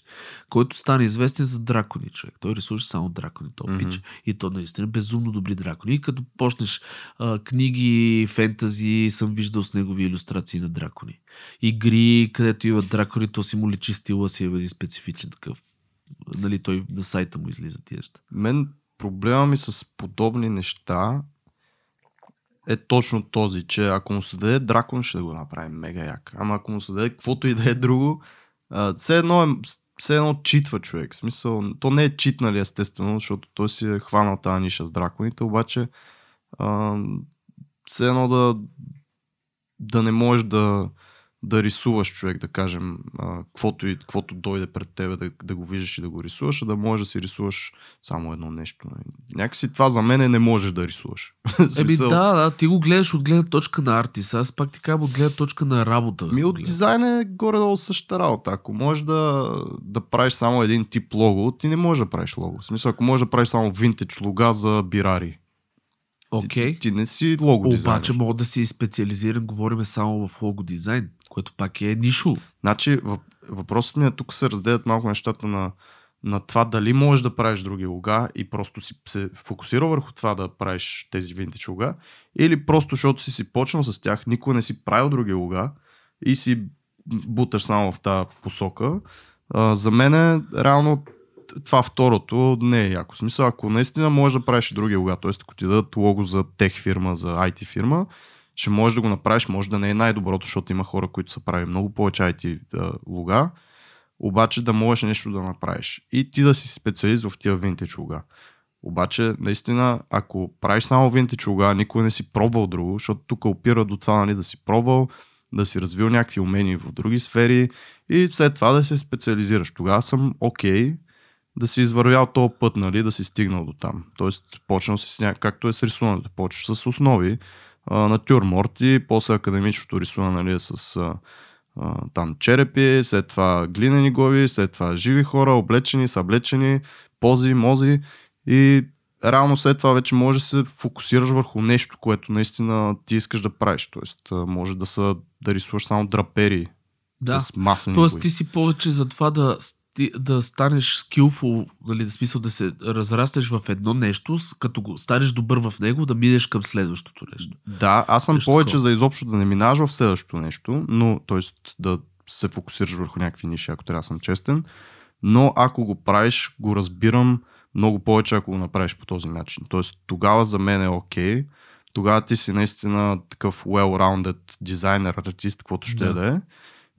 Който стана известен за дракони, човек. Той рисуваше само дракони, то Мгм. пич. И то наистина безумно добри дракони. И като почнеш а, книги, фентази, съм виждал с негови иллюстрации на дракони. Игри, където има дракони, то си му личи стила си е един специфичен такъв. Нали, той на сайта му излиза тия неща. Мен проблема ми с подобни неща е точно този, че ако му се даде дракон, ще го направи мега як. Ама ако му се даде каквото и да е друго, все едно е все едно читва човек. В смисъл, то не е чит, нали, естествено, защото той си е хванал тази ниша с драконите, обаче а, все едно да, да не можеш да, да рисуваш човек, да кажем, а, каквото, и, каквото дойде пред тебе да, да го виждаш и да го рисуваш, а да можеш да си рисуваш само едно нещо. Някакси това за мен е не можеш да рисуваш. *laughs* Еми да, да, ти го гледаш от гледна точка на артист. Аз пак ти казвам от гледна точка на работа. Ми от дизайн е горе-долу същата работа. Ако можеш да, да правиш само един тип лого, ти не можеш да правиш лого. В смисъл, ако можеш да правиш само винтедж лога за бирари. Окей. Ти, ти, не си лого дизайнер. Обаче мога да си специализиран, говориме само в лого дизайн, което пак е нишо. Значи, въп- въпросът ми е тук се разделят малко нещата на, на това дали можеш да правиш други лога и просто си се фокусира върху това да правиш тези винтедж лога, или просто защото си си почнал с тях, никой не си правил други лога и си буташ само в тази посока. А, за мен е реално това второто не е яко. Смисъл, ако наистина можеш да правиш и други лога, т.е. ако ти дадат лого за тех фирма, за IT фирма, ще можеш да го направиш, може да не е най-доброто, защото има хора, които са правили много повече IT лога, обаче да можеш нещо да направиш. И ти да си специалист в тия винтич луга. Обаче, наистина, ако правиш само винтич луга, никой не си пробвал друго, защото тук опира до това нали, да си пробвал, да си развил някакви умения в други сфери и след това да се специализираш. Тогава съм окей okay, да си извървял този път, нали, да си стигнал до там. Тоест, почнал си с ня... както е с рисуването. Почваш с основи, натюрморти, после академичното рисуване нали, с а, а, там черепи, след това глинени глави, след това живи хора, облечени, съблечени, пози, мози и реално след това вече може да се фокусираш върху нещо, което наистина ти искаш да правиш. Тоест, може да са да рисуваш само драпери да. с маслени Тоест, ти си повече за това да да станеш скилфул, нали, да смисъл да се разрастеш в едно нещо, като го станеш добър в него, да минеш към следващото нещо. Да, аз съм нещо повече такова. за изобщо да не минаш в следващото нещо, но т.е. да се фокусираш върху някакви ниши, ако трябва да съм честен. Но ако го правиш, го разбирам много повече, ако го направиш по този начин. Тоест, тогава за мен е окей. Okay. Тогава ти си наистина такъв well-rounded дизайнер, артист, каквото ще да. да е.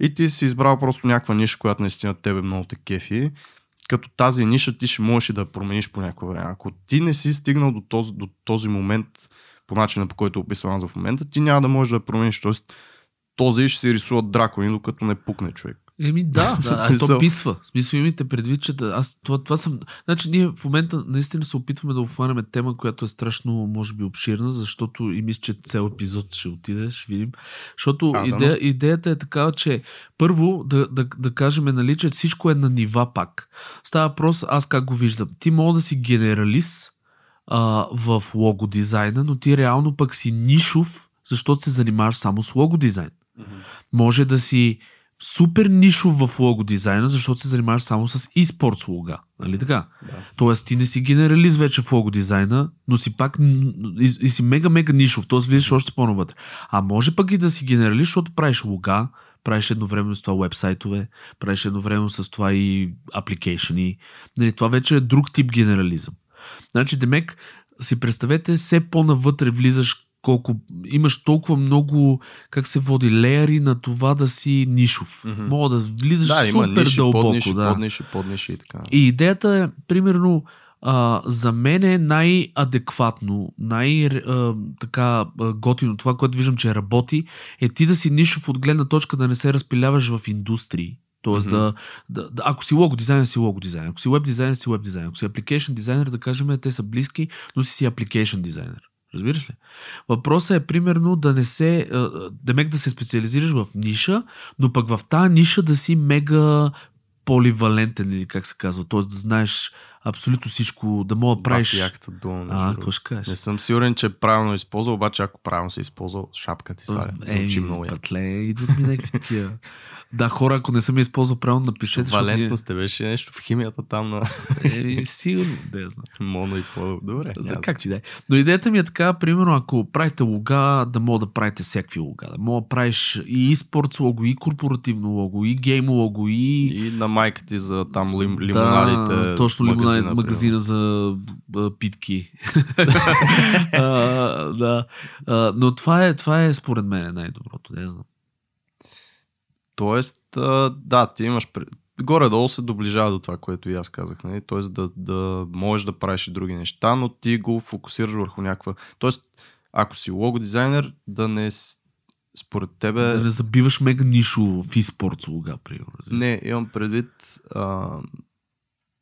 И ти си избрал просто някаква ниша, която наистина тебе много те кефи. Като тази ниша ти ще можеш и да промениш по някакво време. Ако ти не си стигнал до този, до този момент, по начина по който описвам за в момента, ти няма да можеш да промениш. Тоест, този ще си рисува дракони, докато не пукне човек. Еми да, *laughs* да то писва. Смисъл имайте предвид, че аз това, това съм... Значи ние в момента наистина се опитваме да обхванем тема, която е страшно, може би, обширна, защото и мисля, че цел епизод ще отиде, ще видим. Защото а, идея, да, идеята е такава, че първо да, да, да кажем, нали, че всичко е на нива пак. Става въпрос, аз как го виждам. Ти мога да си генералист а, в лого дизайна, но ти реално пък си нишов, защото се занимаваш само с лого дизайн. Mm-hmm. Може да си супер нишов в лого дизайна, защото се занимаваш само с e-sports лога. Нали така? Да. Тоест ти не си генералист вече в лого дизайна, но си пак и, и си мега-мега нишов, т.е. влизаш още по-навътре. А може пък и да си генералист, защото правиш лога, правиш едновременно с това вебсайтове, правиш едновременно с това и апликейшени. Нали, това вече е друг тип генерализъм. Значи, Демек, си представете, все по-навътре влизаш колко имаш толкова много, как се води, леяри на това да си нишов. Mm-hmm. Мога да влизаш да, супер ниши, дълбоко. Подниши, да. подниши, подниши и така. И идеята е, примерно, а, за мен е най-адекватно, най-така готино, това, което виждам, че работи, е ти да си нишов от гледна точка да не се разпиляваш в индустрии. Тоест mm-hmm. да, да, да, ако си лого дизайнер, си лого дизайнер. Ако си веб дизайнер, си веб дизайнер. Ако си application дизайнер, да кажем, те са близки, но си си application дизайнер. Разбираш ли? Въпросът е примерно да не се, да мег да се специализираш в ниша, но пък в тази ниша да си мега поливалентен или как се казва, т.е. да знаеш абсолютно всичко, да мога да правиш... яката дума. А, какво ще кажеш? Не съм сигурен, че правилно използва, обаче ако правилно се използва, шапка ти сваля. Е, много пътле, идват ми някакви такива. Да, хора, ако не съм използвал правилно, напишете. Валентност те беше нещо в химията там на... Е, сигурно, да я знам. Моно и по Добре. Да, как че да е. Но идеята ми е така, примерно, ако правите лога, да мога да правите всякакви лога. Да мога да правиш и спортс лого, и корпоративно лого, и гейм лого, и... И на майка ти за там лим, лимонадите. Да, точно магазина, магазина за а, питки. *laughs* а, да. А, но това е, това е според мен най-доброто. Не знам. Тоест, да, ти имаш. Горе-долу се доближава до това, което и аз казах. Нали? Тоест да, да можеш да правиш и други неща, но ти го фокусираш върху някаква. Тоест, ако си лого дизайнер, да не според тебе. Да не забиваш мега нишо в e-sports лога, примерно. Не, имам предвид. А...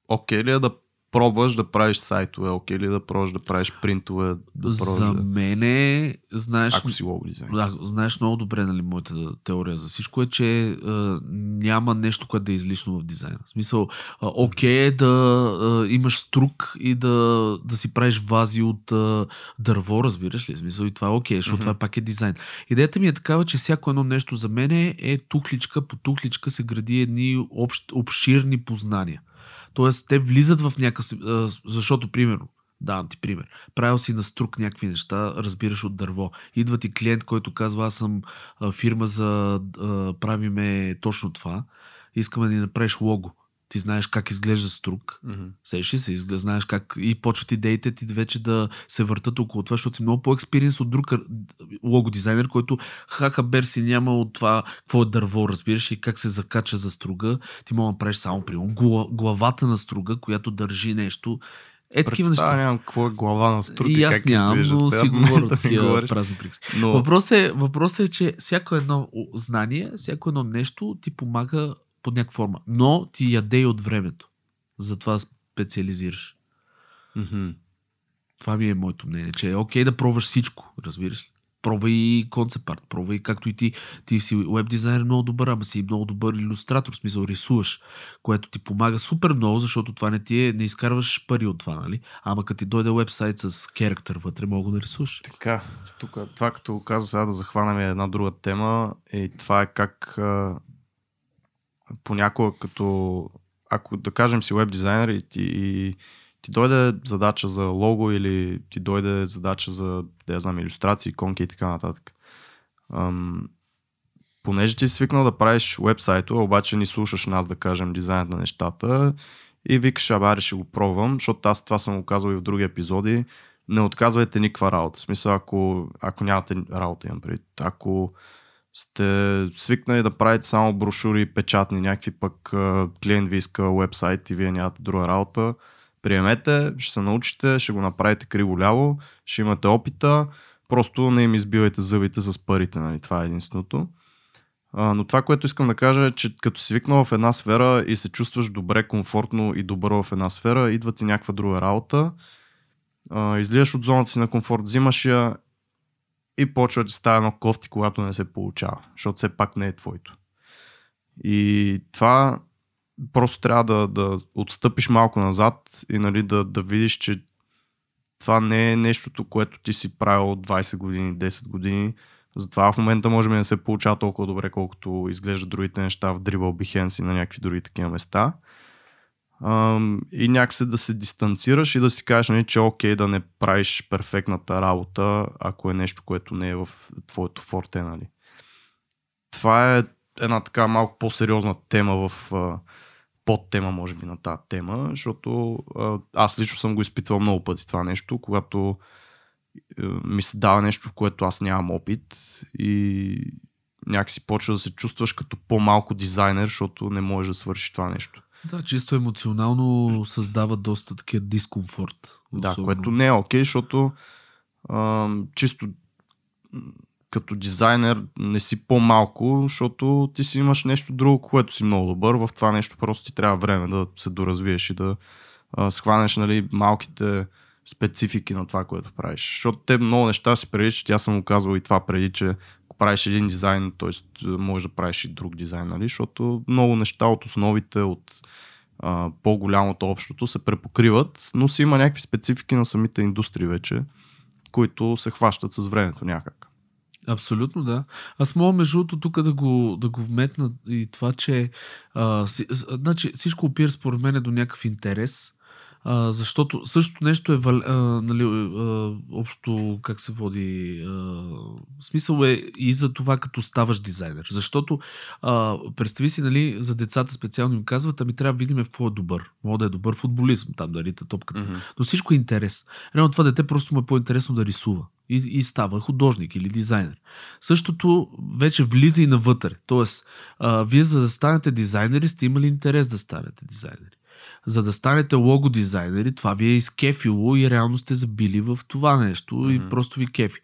Окей ли е да пробваш да правиш сайтове, окей ли да пробваш да правиш принтове? Да за да... мене, знаеш... Ако си дизайн. Да, знаеш много добре, нали, моята теория за всичко е, че а, няма нещо, което да е излишно в дизайна. В смисъл, окей е да а, имаш струк и да, да си правиш вази от а, дърво, разбираш ли? В смисъл, и това е окей, защото mm-hmm. това пак е дизайн. Идеята ми е такава, че всяко едно нещо за мен е тухличка по тухличка се гради едни общ, обширни познания. Тоест, те влизат в някакъв... Защото, примерно, давам ти пример. Правил си на струк някакви неща, разбираш от дърво. Идва ти клиент, който казва, аз съм фирма за правиме точно това. Искаме да ни направиш лого. Ти знаеш как изглежда струк. Мгм. Сеш се, изглежда, знаеш как и почват идеите ти вече да се въртат около това, защото си много по-експириенс от друг лого дизайнер, който хаха бер си няма от това какво е дърво, разбираш и как се закача за струга. Ти мога да правиш само при главата на струга, която държи нещо. Е такива неща. нямам какво е глава на струка. И аз как нямам, но си *laughs* говоря такива празни приказки. Но Въпросът е, въпросът е, че всяко едно знание, всяко едно нещо ти помага под някаква форма. Но ти яде и от времето. Затова специализираш. Мгм. Това ми е моето мнение, че е окей да пробваш всичко, разбираш ли. Пробвай и концепт арт, пробвай както и ти. Ти си веб дизайнер много добър, ама си много добър иллюстратор, в смисъл рисуваш, което ти помага супер много, защото това не ти е, не изкарваш пари от това, нали? Ама като ти дойде вебсайт с керактер вътре, мога да рисуваш. Така, тук това като каза сега да захванем една друга тема и това е как а, понякога като ако да кажем си веб дизайнер и ти, и ти дойде задача за лого или ти дойде задача за, да я знам, иллюстрации, иконки и така нататък. Ам, понеже ти си свикнал да правиш вебсайто, обаче ни слушаш нас да кажем дизайнът на нещата и викаш, абе, ще го пробвам, защото аз това съм го казал и в други епизоди, не отказвайте никаква работа. В смисъл, ако, ако нямате работа, имам предвид. Ако сте свикнали да правите само брошури, печатни, някакви пък клиент ви иска вебсайт и вие нямате друга работа, приемете, ще се научите, ще го направите криво-ляво, ще имате опита, просто не им избивайте зъбите с парите, нали? това е единственото. Но това, което искам да кажа е, че като си свикнал в една сфера и се чувстваш добре, комфортно и добър в една сфера, идва ти някаква друга работа, излизаш от зоната си на комфорт, взимаш я и почва да става едно кофти, когато не се получава, защото все пак не е твоето. И това просто трябва да, да отстъпиш малко назад и нали, да, да видиш, че това не е нещото, което ти си правил от 20 години, 10 години. Затова в момента може би не се получава толкова добре, колкото изглеждат другите неща в Dribble Behance и на някакви други такива места. И някакси да се дистанцираш и да си кажеш, нали, че окей да не правиш перфектната работа, ако е нещо, което не е в твоето форте. Нали. Това е една така малко по-сериозна тема в подтема, може би, на тази тема, защото аз лично съм го изпитвал много пъти това нещо, когато ми се дава нещо, в което аз нямам опит и някакси почва да се чувстваш като по-малко дизайнер, защото не можеш да свършиш това нещо. Да, чисто емоционално създава доста такива дискомфорт. Да, особено. което не е окей, защото а, чисто като дизайнер не си по-малко, защото ти си имаш нещо друго, което си много добър. В това нещо просто ти трябва време да се доразвиеш и да а, схванеш нали, малките специфики на това, което правиш. Защото те много неща си приличат. Аз съм го казвал и това преди, че правиш един дизайн, т.е. можеш да правиш и друг дизайн, нали? защото много неща от основите, от а, по-голямото общото се препокриват, но си има някакви специфики на самите индустрии вече, които се хващат с времето някак. Абсолютно, да. Аз мога между другото тук да го, да го вметна и това, че а, си, значи, всичко опира според мен до някакъв интерес, а, защото същото нещо е вал- а, нали, а, общо как се води а, смисъл е и за това като ставаш дизайнер. Защото а, представи си, нали, за децата специално им казват, ами трябва да видим в какво е добър. Мога да е добър футболизъм, там да рита топката. Mm-hmm. Но всичко е интерес. Реално това дете просто му е по-интересно да рисува. И, и става художник или дизайнер. Същото вече влиза и навътре. Тоест, а, вие за да станете дизайнери, сте имали интерес да станете дизайнери. За да станете лого дизайнери, това ви е изкефило и реално сте забили в това нещо mm-hmm. и просто ви кефи.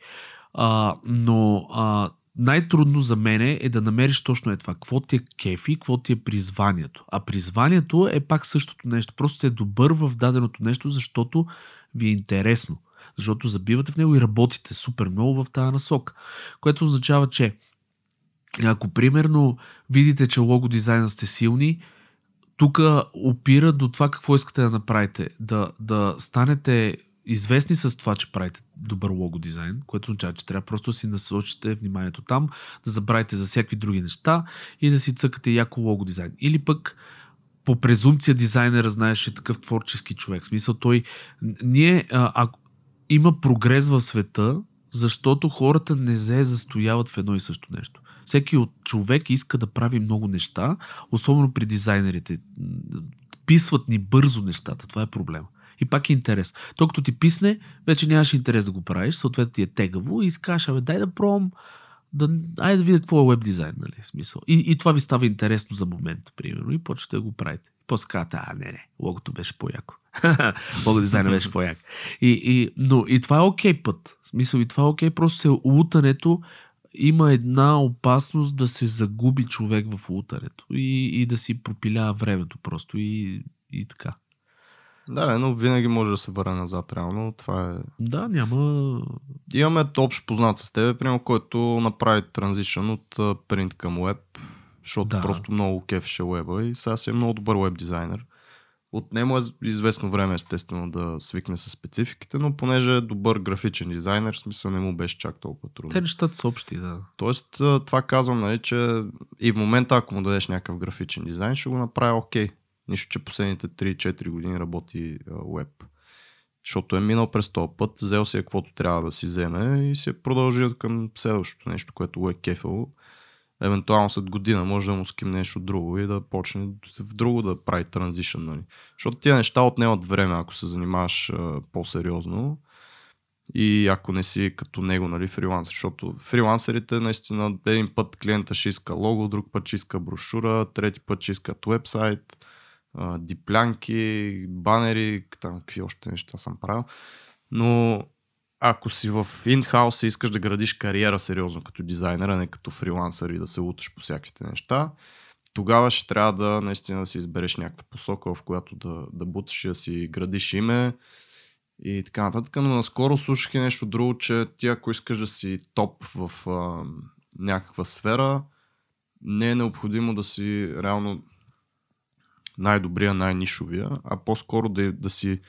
А, но а, най-трудно за мен е да намериш точно е това. Какво ти е кефи, какво ти е призванието. А призванието е пак същото нещо. Просто сте добър в даденото нещо, защото ви е интересно. Защото забивате в него и работите супер много в тази насока. Което означава, че ако примерно видите, че лого дизайна сте силни, тук опира до това какво искате да направите. Да, да станете известни с това, че правите добър лого дизайн, което означава, че трябва просто да си насочите вниманието там, да забравите за всякакви други неща и да си цъкате яко лого дизайн. Или пък по презумпция дизайнера знаеш е такъв творчески човек. В смисъл той... Ние, ако има прогрес в света, защото хората не се застояват в едно и също нещо. Всеки от човек иска да прави много неща, особено при дизайнерите. Писват ни бързо нещата, това е проблема. И пак е интерес. То като ти писне, вече нямаш интерес да го правиш, съответно ти е тегаво и искаш, абе, дай да пробвам да, айде да видя какво е веб дизайн, нали, смисъл. И, и това ви става интересно за момента, примерно, и почвате да го правите. После казвате, а, не, не, логото беше по-яко. *laughs* Лого дизайна беше по-як. И, и, но и това е окей okay път. В смисъл, и това е окей, okay, просто се лутането има една опасност да се загуби човек в лутането и, и да си пропилява времето просто и, и така. Да, но винаги може да се върне назад, реално. Това е... Да, няма... Имаме общ познат с тебе, примерно, който направи транзишън от принт към веб, защото да. просто много кефеше веба и сега си е много добър веб дизайнер. От него е известно време, естествено, да свикне с спецификите, но понеже е добър графичен дизайнер, смисъл не му беше чак толкова трудно. Те нещата са общи, да. Тоест, това казвам, нали, че и в момента, ако му дадеш някакъв графичен дизайн, ще го направи окей. Нищо, че последните 3-4 години работи веб. Защото е минал през този път, взел си е каквото трябва да си вземе и се продължил към следващото нещо, което го е кефало евентуално след година може да му ским нещо друго и да почне в друго да прави транзишън. Нали. Защото тия неща отнемат време, ако се занимаваш а, по-сериозно и ако не си като него, нали, фрилансер. Защото фрилансерите наистина един път клиента ще иска лого, друг път ще иска брошура, трети път ще искат вебсайт, диплянки, банери, там какви още неща съм правил. Но ако си в инхаус и искаш да градиш кариера сериозно като дизайнер, а не като фрилансър и да се луташ по всякаквите неща, тогава ще трябва да наистина да си избереш някаква посока, в която да, да буташ и да си градиш име и така нататък. Но наскоро слушах и нещо друго, че ти ако искаш да си топ в а, някаква сфера, не е необходимо да си реално най-добрия, най-нишовия, а по-скоро да, да си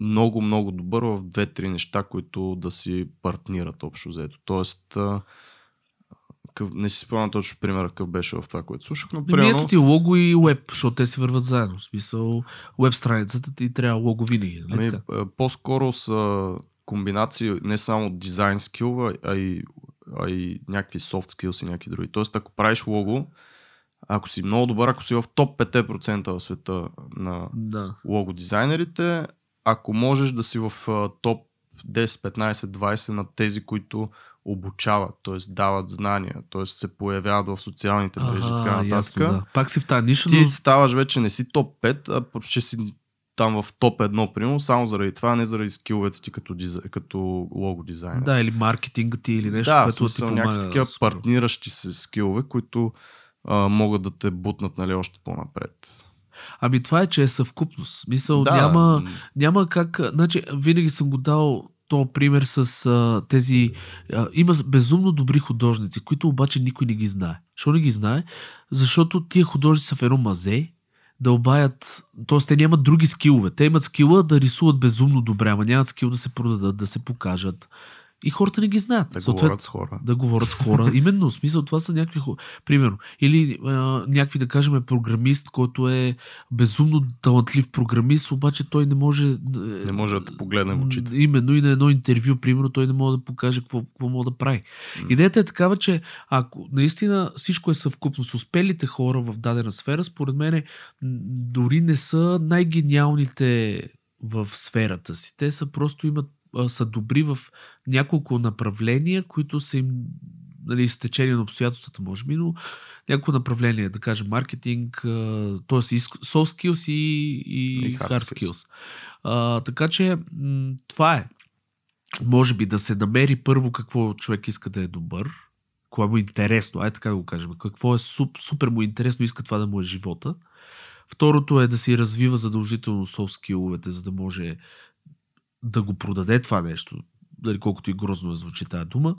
много, много добър в две-три неща, които да си партнират общо взето. Тоест, къв, не си спомням точно примера какъв беше в това, което слушах, но примерно... Ето ти лого и веб, защото те си върват заедно. В смисъл, веб страницата ти трябва лого винаги. Нали ами, по-скоро са комбинации не само дизайн скил, а и, а и някакви soft skills и някакви други. Тоест, ако правиш лого, ако си много добър, ако си в топ 5% в света на да. лого дизайнерите, ако можеш да си в топ 10, 15, 20 на тези, които обучават, т.е. дават знания, т.е. се появяват в социалните мрежи и така нататък. Да. Пак си в тази ниша, Ти но... ставаш вече не си топ 5, а ще си там в топ 1, примерно, само заради това, не заради скиловете ти като, дизай, като лого дизайнер. Да, или маркетинга ти, или нещо, да, което ти помага. някакви такива партниращи се скилове, които а, могат да те бутнат нали, още по-напред. Ами това е, че е съвкупност. Мисъл, да. няма, няма как... Значи, винаги съм го дал то пример с а, тези... А, има безумно добри художници, които обаче никой не ги знае. Защо не ги знае? Защото тия художници са в едно мазе, да обаят, т.е. те нямат други скилове. Те имат скила да рисуват безумно добре, ама нямат скил да се продадат, да се покажат. И хората не ги знаят. Да Съответ, говорят с хора. Да говорят с хора. *laughs* Именно, в смисъл, това са някакви хора. Примерно. Или а, някакви, да кажем, програмист, който е безумно талантлив програмист, обаче той не може. Не може да те погледне в очите. Именно и на едно интервю, примерно, той не може да покаже какво, какво може да прави. Mm. Идеята е такава, че ако наистина всичко е съвкупно с успелите хора в дадена сфера, според мен дори не са най-гениалните в сферата си. Те са просто имат са добри в няколко направления, които са им нали, изтечение на обстоятелствата, може би, но няколко направления, да кажем, маркетинг, т.е. soft skills и, и, и hard skills. skills. А, така че това е. Може би да се намери първо какво човек иска да е добър, кое му е интересно, ай така да го кажем, какво е суп, супер му е интересно, иска това да му е живота. Второто е да си развива задължително soft skillовете, за да може да го продаде това нещо, дали колкото и грозно е звучи тази дума,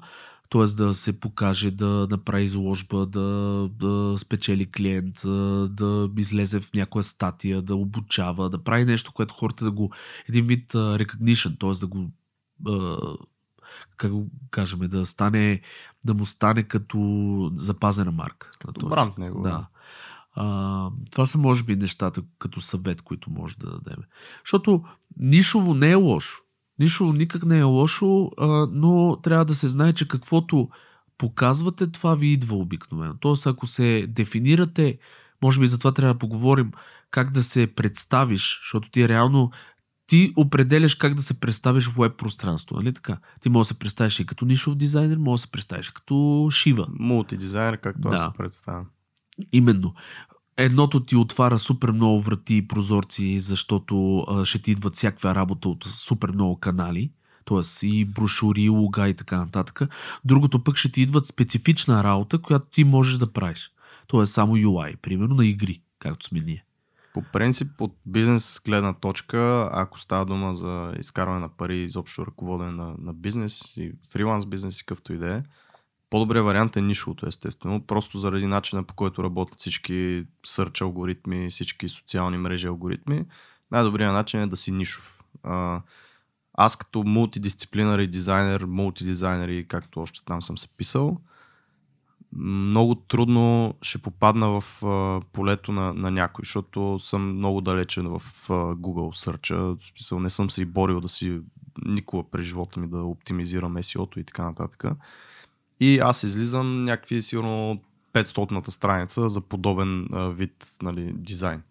т.е. да се покаже, да направи изложба, да, да спечели клиент, да излезе в някоя статия, да обучава, да прави нещо, което хората да го, един вид recognition, т.е. да го как го кажем, да стане, да му стане като запазена марка. Като бранд него. Да. А, това са, може би, нещата като съвет, които може да дадем. Защото нишово не е лошо. Нишово никак не е лошо, а, но трябва да се знае, че каквото показвате, това ви идва обикновено. Тоест, ако се дефинирате, може би за това трябва да поговорим, как да се представиш, защото ти реално ти определяш как да се представиш в веб пространство, нали така? Ти можеш да се представиш и като нишов дизайнер, може да се представиш като шива. Мултидизайнер, както Да. аз се представям. Именно. Едното ти отваря супер много врати и прозорци, защото а, ще ти идват всякаква работа от супер много канали, т.е. и брошури, и луга и така нататък. Другото пък ще ти идват специфична работа, която ти можеш да правиш. То само UI, примерно на игри, както сме ние. По принцип, от бизнес гледна точка, ако става дума за изкарване на пари, изобщо ръководене на, на бизнес и фриланс бизнес и какъвто и да е, по-добрият вариант е нишовото, естествено, просто заради начина по който работят всички сърч алгоритми, всички социални мрежи алгоритми. Най-добрият начин е да си нишов. Аз като мултидисциплинар и дизайнер, мултидизайнер и както още там съм се писал, много трудно ще попадна в а, полето на, на някой, защото съм много далечен в а, Google Search. В не съм се и борил да си никога през живота ми да оптимизирам SEO-то и така нататък. И аз излизам някакви сигурно 500-та страница за подобен а, вид нали, дизайн.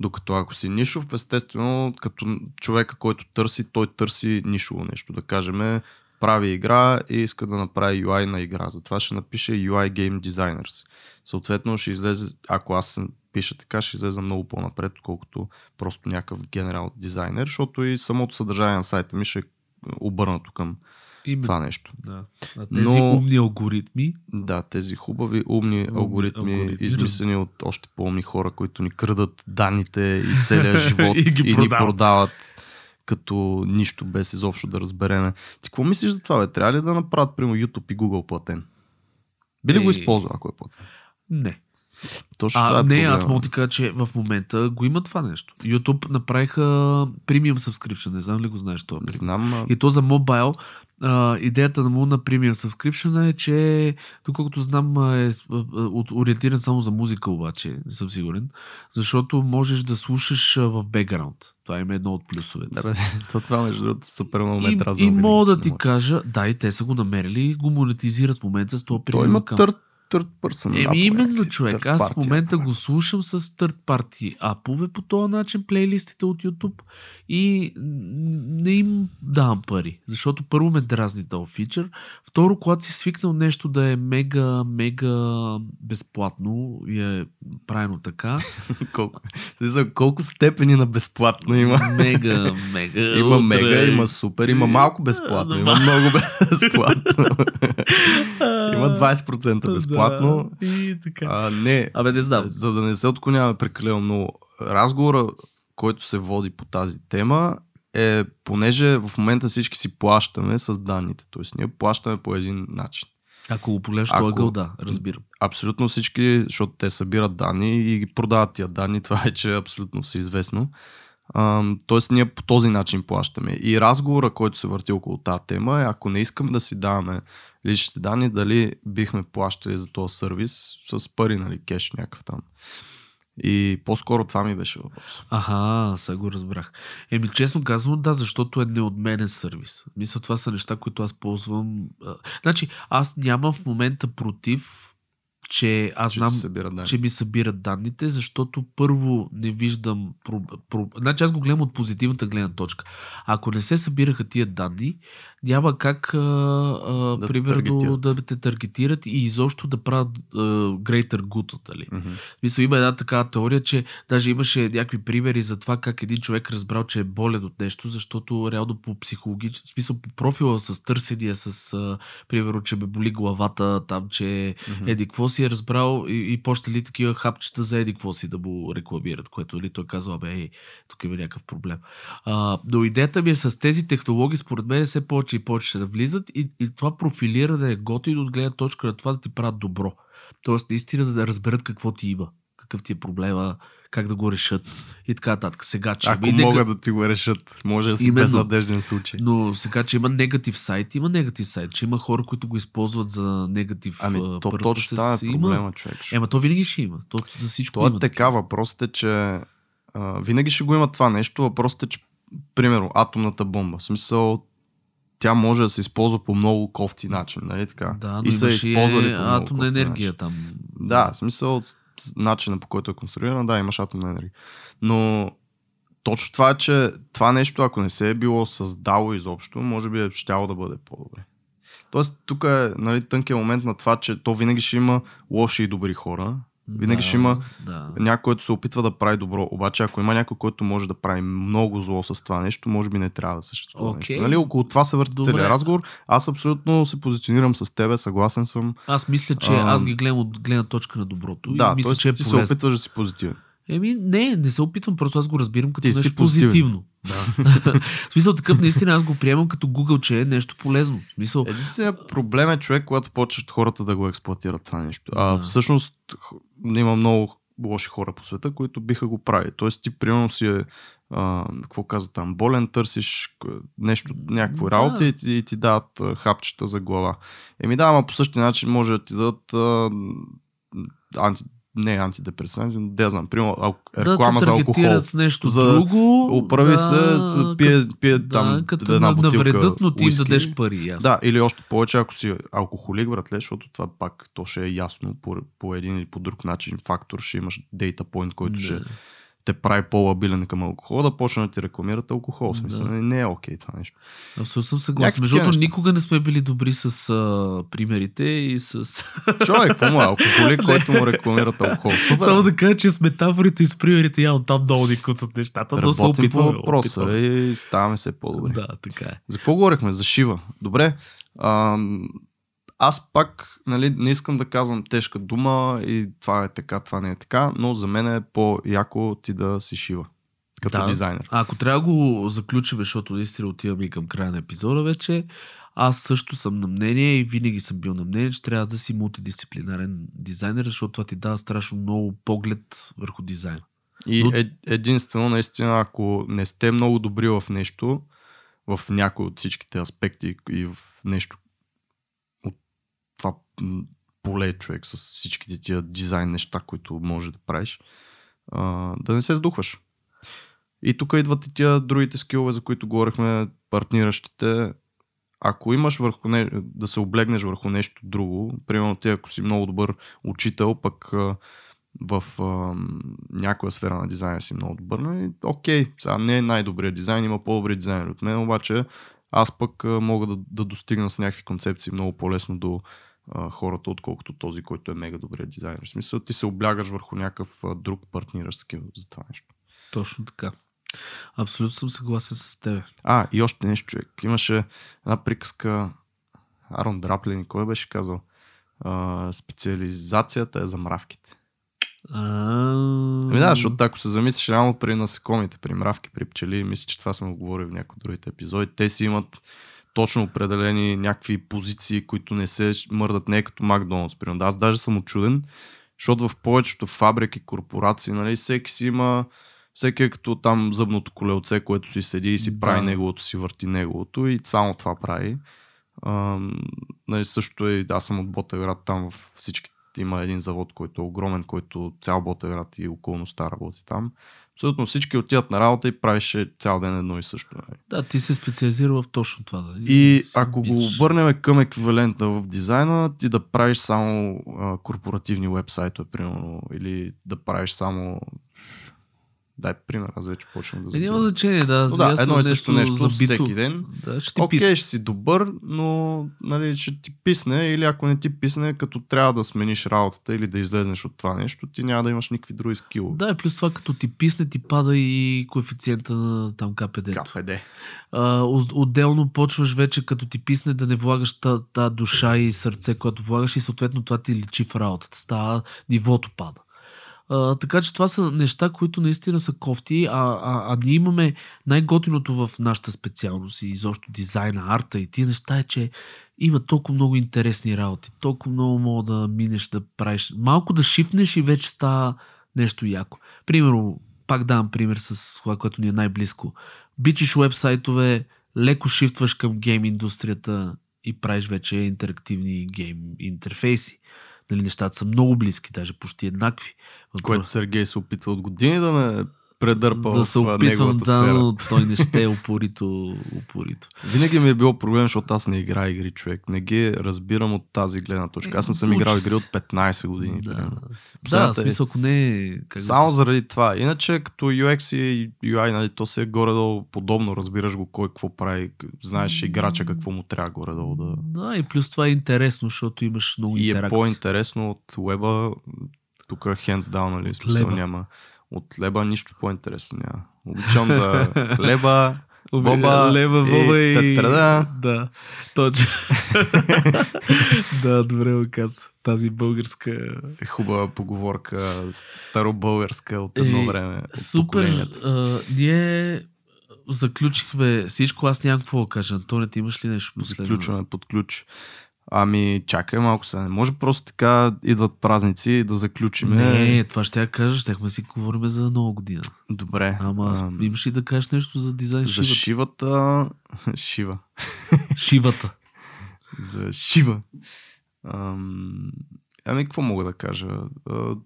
Докато ако си нишов, естествено, като човека, който търси, той търси нишово нещо. Да кажем, прави игра и иска да направи UI на игра. Затова ще напише UI Game Designers. Съответно ще излезе, ако аз пиша така, ще излезе много по-напред, отколкото просто някакъв генерал дизайнер, защото и самото съдържание на сайта ми ще е обърнато към Именно. това нещо. Да. А тези Но- умни алгоритми, Да, тези хубави, умни алгоритми, алгоритми, измислени от още по-умни хора, които ни крадат данните и целия *laughs* живот И ги и ни продават. като нищо, без изобщо да разбереме. Ти какво мислиш за това, бе? Трябва ли да направят, примерно, YouTube и Google платен? Би ли го Е. използвал, ако е платен? не. Точно това А, е не, проблема. аз мога да ти кажа, че в момента го има това нещо. YouTube направиха премиум subscription, не знам ли го знаеш това. Знам, а... И то за мобайл. А, идеята на му на Premium Subscription е, че доколкото знам е ориентиран само за музика обаче, не съм сигурен, защото можеш да слушаш в бекграунд. Това има едно от плюсовете. Да, *laughs* то това между другото супер много ме и, и мога да ти може. кажа, да, и те са го намерили и го монетизират в момента с това Той премиум има акаунт. Third, person. Еми именно човек. Аз в момента го слушам с third party апове по този начин, плейлистите от YouTube и не им давам пари. Защото първо ме дразни този фичър. Второ, когато си свикнал нещо да е мега, мега безплатно и е правено така, *laughs* колко, колко степени на безплатно има. мега, мега. *laughs* Има утре. мега, има супер, има малко безплатно, има много безплатно. *laughs* има 20% безплатно. Да, и така. А, не, Абе, не знам. за да не се отклоняваме прекалено много, разговора, който се води по тази тема е, понеже в момента всички си плащаме с данните, т.е. ние плащаме по един начин. Ако го погледнеш Ако- ъгъл, да, разбирам. Абсолютно всички, защото те събират данни и ги продават тия данни, *laughs* това е, че абсолютно всеизвестно. Ам, Тоест ние по този начин плащаме. И разговора, който се върти около тази тема е, ако не искаме да си даваме личните данни, дали бихме плащали за този сервис с пари, нали, кеш някакъв там. И по-скоро това ми беше въпрос. Аха, сега го разбрах. Еми, честно казвам, да, защото е неотменен сервис. Мисля, това са неща, които аз ползвам. Значи, аз нямам в момента против, че аз че знам, събира че ми събират данните, защото първо не виждам. Про... Про... Значи аз го гледам от позитивната гледна точка. Ако не се събираха тия данни, няма как, а, а, Да те примерно, таргетират. да те таргетират и изобщо да правят а, greater good. Мгм. В Смисъл, има една такава теория, че даже имаше някакви примери за това как един човек разбрал, че е болен от нещо, защото реално по психологичен, в смисъл по профила с търсения, с а, примерно, че ме боли главата, там, че Мгм. еди какво си е разбрал и, и почнали такива хапчета за еди какво си да му рекламират, което ли той казва, бе, ей, тук има някакъв проблем. А, но идеята ми е с тези технологии, според мен, все повече и повече ще да влизат и, и това профилиране е готино от гледна точка на това да ти правят добро. Тоест, наистина да разберат какво ти има, какъв ти е проблема, как да го решат и така нататък. Сега, че Ако има могат нега- да ти го решат, може да си Именно. безнадежден случай. Но сега, че има негатив сайт, има негатив сайт, че има хора, които го използват за негатив Ами, то точно това е има. проблема, човек. Ема то винаги ще има. То за всичко Това има. е така, въпросът е, че а, винаги ще го има това нещо. Въпросът е, че примерно атомната бомба. В смисъл, тя може да се използва по много кофти начин, нали така? Да, но и са използвали по много атомна кофти енергия начин. там. Да, в смисъл начина по който е конструирана, да, имаш атомна енергия. Но точно това е, че това нещо, ако не се е било създало изобщо, може би е щяло да бъде по-добре. Тоест, тук е нали, тънкият момент на това, че то винаги ще има лоши и добри хора. Винаги да, ще има Да. някой, който се опитва да прави добро. Обаче, ако има някой, който може да прави много зло с това нещо, може би не трябва да съществува. Окей. Нещо. Нали? Около това се върти Добре. целият разговор. Аз абсолютно се позиционирам с тебе, съгласен съм. Аз мисля, че Ам. аз ги гледам от гледна точка на доброто. да, и мисля, т.е. че е ти се полезно. опитваш да си позитивен. Еми, не, не се опитвам, просто аз го разбирам като Ти нещо позитивен. позитивно. Да. в смисъл такъв, наистина аз го приемам като Google, че е нещо полезно. В смисъл, Единственият проблем е човек, когато почват хората да го експлуатират това нещо. А Да. всъщност има много лоши хора по света, които биха го правили. Тоест ти примерно си е, а, какво каза там, болен, търсиш нещо, някакво Да. работа и, ти- и ти дават а, хапчета за глава. Еми да, ама по същия начин може да ти дадат а, анти, не антидепресанти, но да знам, примерно ал, да реклама за алкохол. с нещо За- друго. Оправи да, се, пие, като- пие да, там като една на- бутилка навредят, но ти им дадеш пари. Ясно. Да, или още повече, ако си алкохолик, братле, защото това пак то ще е ясно по, по един или по друг начин фактор, ще имаш data point, който Да. ще те прави по-лабилен към алкохол, да почне да ти рекламират алкохол. В Смисъл, Да. не, не е окей това нещо. Абсолютно съм съгласен. Между другото, никога не сме били добри с а, примерите и с... Човек, какво му е? Алкохолик, *laughs* който му рекламират алкохол. Супер. Само да кажа, че с метафорите и с примерите я там много ни куцат нещата, но се Работим по опитваме. въпроса опитваме и ставаме се по-добри. Да, така е. За какво говорихме? За Шива. Добре. Ам, аз пак нали, не искам да казвам тежка дума и това е така, това не е така, но за мен е по-яко ти да си Шива. Като Да. дизайнер. А ако трябва да го заключим, защото наистина отиваме и към края на епизода вече, аз също съм на мнение и винаги съм бил на мнение, че трябва да си мултидисциплинарен дизайнер, защото това ти дава страшно много поглед върху дизайна. И Но- е, единствено, наистина, ако не сте много добри в нещо, в някой от всичките аспекти и в нещо поле човек с всичките тия дизайн неща, които може да правиш, да не се сдухваш. И тук идват и тия другите скилове, за които говорихме, партниращите. Ако имаш върху не, да се облегнеш върху нещо друго, примерно ти ако си много добър учител, пък в а, някоя сфера на дизайна си много добър, нали, окей, сега не е най-добрият дизайн, има по-добри дизайнери от мен, обаче аз пък мога да, да достигна с някакви концепции много по-лесно до а, хората, отколкото този, който е мега добрият дизайнер. В смисъл ти се облягаш върху някакъв а, друг партниращ скил за това нещо. Точно така. Абсолютно съм съгласен с теб. А, и още нещо, човек. Имаше една приказка, Арон Драплин, кой беше казал? А, специализацията е за мравките. Ами да, защото ако се замислиш реално при насекомите, при мравки, при пчели, мисля, че това сме го говорили в някои другите епизоди, те си имат точно определени някакви позиции, които не се мърдат, не е като Макдоналдс. Примерно. Да, аз даже съм очуден, защото в повечето фабрики, корпорации, нали, всеки си има всеки е като там зъбното колелце, което си седи и си Да. прави неговото, си върти неговото и само това прави. Ам, нали, също е, аз съм от Ботевград, там в всички има един завод, който е огромен, който цял Ботевград и околността работи там. Абсолютно всички отиват на работа и правише цял ден едно и също. Нали. Да, ти се специализира в точно това. Да. И си ако го обичаш. обърнем към еквивалента в дизайна, ти да правиш само а, корпоративни вебсайтове, примерно, или да правиш само... Дай пример, аз вече почвам да Е, няма забивам. значение, да. Но да, едно и също нещо забито. всеки ден. Да, ще ти Окей, писа. ще си добър, но нали, ще ти писне или ако не ти писне, като трябва да смениш работата или да излезнеш от това нещо, ти няма да имаш никакви други скилове. Да, и плюс това, като ти писне, ти пада и коефициента на там КПД. КПД. А, отделно почваш вече, като ти писне, да не влагаш та, та душа и сърце, което влагаш и съответно това ти личи в работата. Става, нивото пада. А, така че това са неща, които наистина са кофти, а, а, а ние имаме най-готиното в нашата специалност и изобщо дизайна, арта и тия неща е, че има толкова много интересни работи, толкова много мога да минеш да правиш. Малко да шифнеш и вече става нещо яко. Примерно, пак давам пример с това, което ни е най-близко. Бичиш вебсайтове, леко шифтваш към гейм индустрията и правиш вече интерактивни гейм интерфейси. Нали, нещата са много близки, даже почти еднакви. Което Сергей се опитва от години да ме предърпа да в се опитвам, да, сфера. но той не ще е *laughs* упорито. упорито. Винаги ми е било проблем, защото аз не играя игри, човек. Не ги разбирам от тази гледна точка. Аз не съм Е, играл игри от 15 години. Да, примерно. да. е- смисъл, ако не е... Как Само заради това. Иначе като UX и UI, нали, то се е горе-долу подобно. Разбираш го кой какво прави. Знаеш играча какво му трябва горе-долу да... Да, и плюс това е интересно, защото имаш много И е интеракция. по-интересно от веба. Тук hands down, нали? Смисъл няма. От леба нищо по-интересно няма. Обичам да *laughs* леба, Боба Лева, и Боба и... тетрада. Да, точно. *laughs* да, добре го каза. Тази българска... е хубава поговорка, старобългарска от едно Е, време. От Супер. А, ние заключихме всичко. Аз нямам какво да кажа. Антоне, ти имаш ли нещо последно? Заключваме под ключ. Ами, чакай малко сега. Не може просто така идват празници и да заключиме. Не, това ще я кажа. Щехме си говорим за нова година. Добре. Ама аз Ам, имаш ли да кажеш нещо за дизайн за шивата? шивата... *laughs* Шива. Шивата. *laughs* За шива. Ам, ами, какво мога да кажа? А,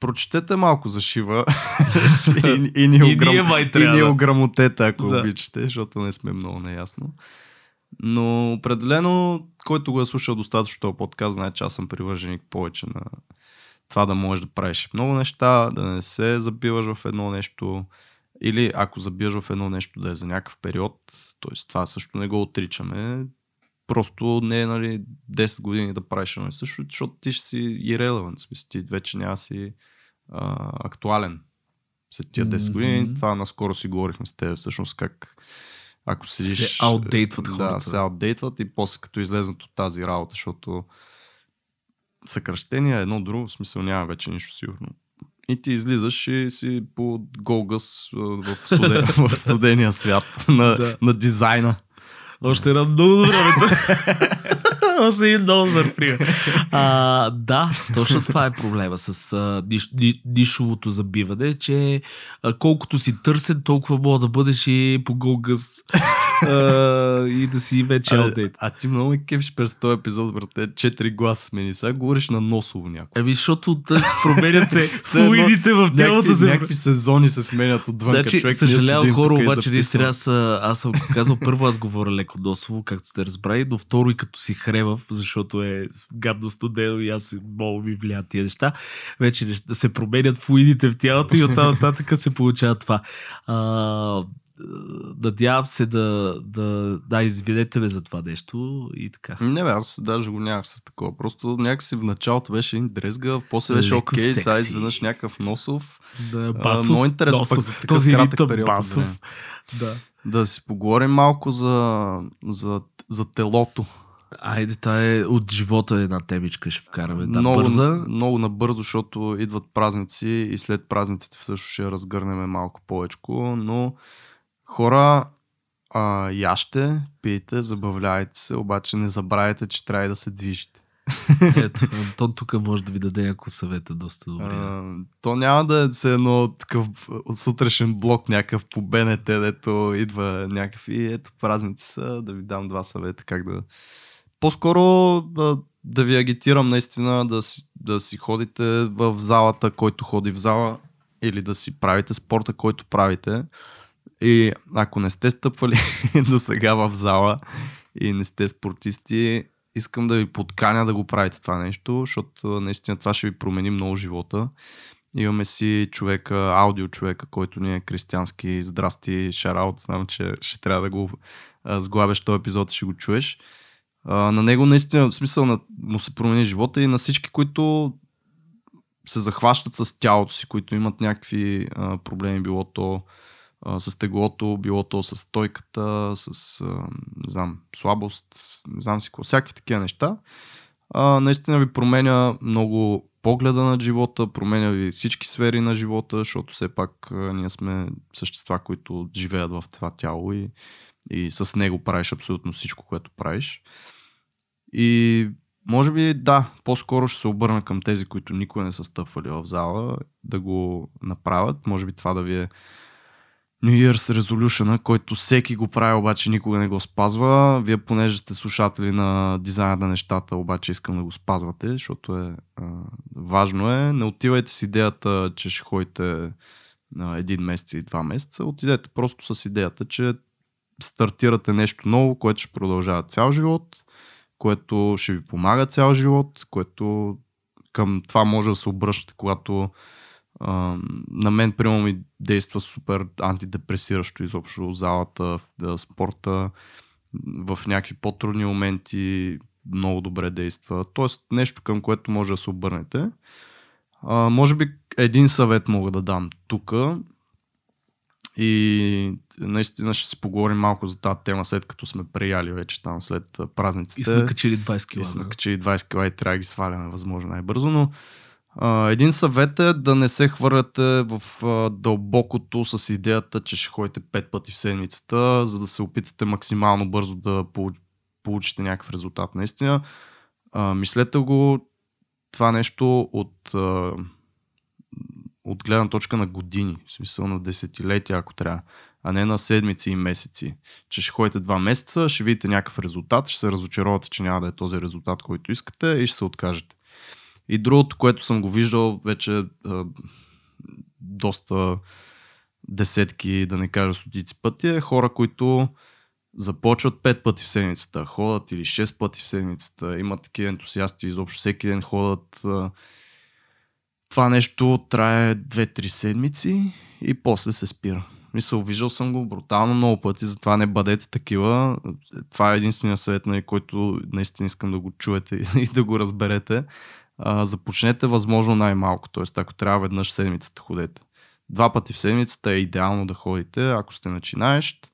прочетете малко за шива *laughs* и, и, ни ограм... и ни да. ограмотете, ако Да. обичате, защото не сме много наясно. Но определено, който го е слушал достатъчно този подкаст, знае, че аз съм привърженик повече на това да можеш да правиш много неща, да не се забиваш в едно нещо или ако забиваш в едно нещо да е за някакъв период, т.е. това също не го отричаме, просто не е нали, 10 години да правиш едно и също, защото ти ще си в смисъл ти вече няма си а, актуален след тия 10 години. Мгм. Това наскоро си говорихме с теб всъщност как ако седиш... Се аутдейтват да, хората. се аутдейтват и после като излезнат от тази работа, защото съкръщения едно друго, в смисъл няма вече нищо сигурно. И ти излизаш и си по голгъс в, студен, *laughs* в студения свят на, Да. на дизайна. Още една много добра мета. *laughs* Още един добър пример. А, да, точно това е проблема с а, ниш, ни, нишовото забиване, че а, колкото си търсен, толкова мога да бъдеш и по голгъс а, и да си вече А, аутдейт. а ти много ме кефиш през този епизод, брате. Четири гласа смени. Сега говориш на носово някой. Еми, защото да, променят се *laughs* флуидите в тялото Някакви, се. някакви сезони се сменят отвън. Значи, човек, съжалявам хора, обаче наистина аз, а, аз съм казал първо аз говоря леко носово, както сте разбрали, но второ и като си хребав, защото е гадно студено и аз много ми влияят тия неща, вече неща, се променят флуидите в тялото и оттам нататък се получава това. А, надявам се да, да, да извинете ме за това нещо и така. Не бе, аз даже го нямах с такова. Просто някакси в началото беше един дрезга, после беше Леко окей, сега изведнъж някакъв носов. Да, А, басов, много интересно носов, пък за такъв този кратък период басов. време. Да. Да си поговорим малко за, за, за телото. Айде, тая е от живота една темичка ще вкараме. Да, много, бърза. много набързо, защото идват празници и след празниците също ще разгърнем малко повече. Но хора, а, яще, пийте, забавляйте се, обаче не забравяйте, че трябва да се движите. *laughs* Ето, *laughs* Антон тук може да ви даде някои съвета доста добри. А, то няма да е се едно такъв сутрешен блок някакъв по БНТ, дето идва някакъв и ето празници са, да ви дам два съвета как да... По-скоро да, да ви агитирам наистина да си, да си ходите в залата, който ходи в зала или да си правите спорта, който правите. И ако не сте стъпвали *laughs* до сега в зала и не сте спортисти, искам да ви подканя да го правите това нещо, защото наистина това ще ви промени много живота. Имаме си човека, аудио човека, който ни е християнски. Здрасти, шараут. Знам, че ще трябва да го сглабяш този епизод ще го чуеш. А, на него наистина, в смисъл на, му се промени живота и на всички, които се захващат с тялото си, които имат някакви а, проблеми, било то а, с теглото, било то с стойката, с а, не знам, слабост, не знам си какво, всякакви такива неща. А, наистина ви променя много погледа на живота, променя ви всички сфери на живота, защото все пак а, ние сме същества, които живеят в това тяло и, и с него правиш абсолютно всичко, което правиш. И може би да, по-скоро ще се обърна към тези, които никога не са стъпвали в зала, да го направят. Може би това да ви е New Year's Resolution, който всеки го прави, обаче никога не го спазва. Вие, понеже сте слушатели на дизайна на нещата, обаче искам да го спазвате, защото е а, важно е. Не отивайте с идеята, че ще ходите а, един месец и два месеца. Отидете просто с идеята, че стартирате нещо ново, което ще продължава цял живот, което ще ви помага цял живот, което към това може да се обръщате, когато а, на мен, примерно, ми действа супер антидепресиращо изобщо залата, в спорта, в някакви по-трудни моменти много добре действа. Тоест нещо към което може да се обърнете. А, може би един съвет мога да дам тук и наистина ще си поговорим малко за тази тема, след като сме прияли вече там след празниците. И сме качили 20 кг. И сме качили 20 кг и трябва да ги сваляме възможно най-бързо, но а, един съвет е да не се хвърляте в а, дълбокото с идеята, че ще ходите 5 пъти в седмицата, за да се опитате максимално бързо да получите някакъв резултат. Наистина, а, мислете го това нещо от, от гледна точка на години, в смисъл на десетилетия, ако трябва, а не на седмици и месеци. Че ще ходите два месеца, ще видите някакъв резултат, ще се разочаровате, че няма да е този резултат, който искате и ще се откажете. И другото, което съм го виждал вече а, доста десетки, да не кажа стотици пъти, е хора, които започват 5 пъти в седмицата, ходят или 6 пъти в седмицата, имат такива ентусиасти, изобщо всеки ден ходят. Това нещо трае 2-3 седмици и после се спира. Мисля, виждал съм го брутално много пъти, затова не бъдете такива. Това е единствения съвет, на който наистина искам да го чуете *laughs* и да го разберете. А, започнете възможно най-малко, т.е. ако трябва веднъж в седмицата ходете. Два пъти в седмицата е идеално да ходите, ако сте начинаещ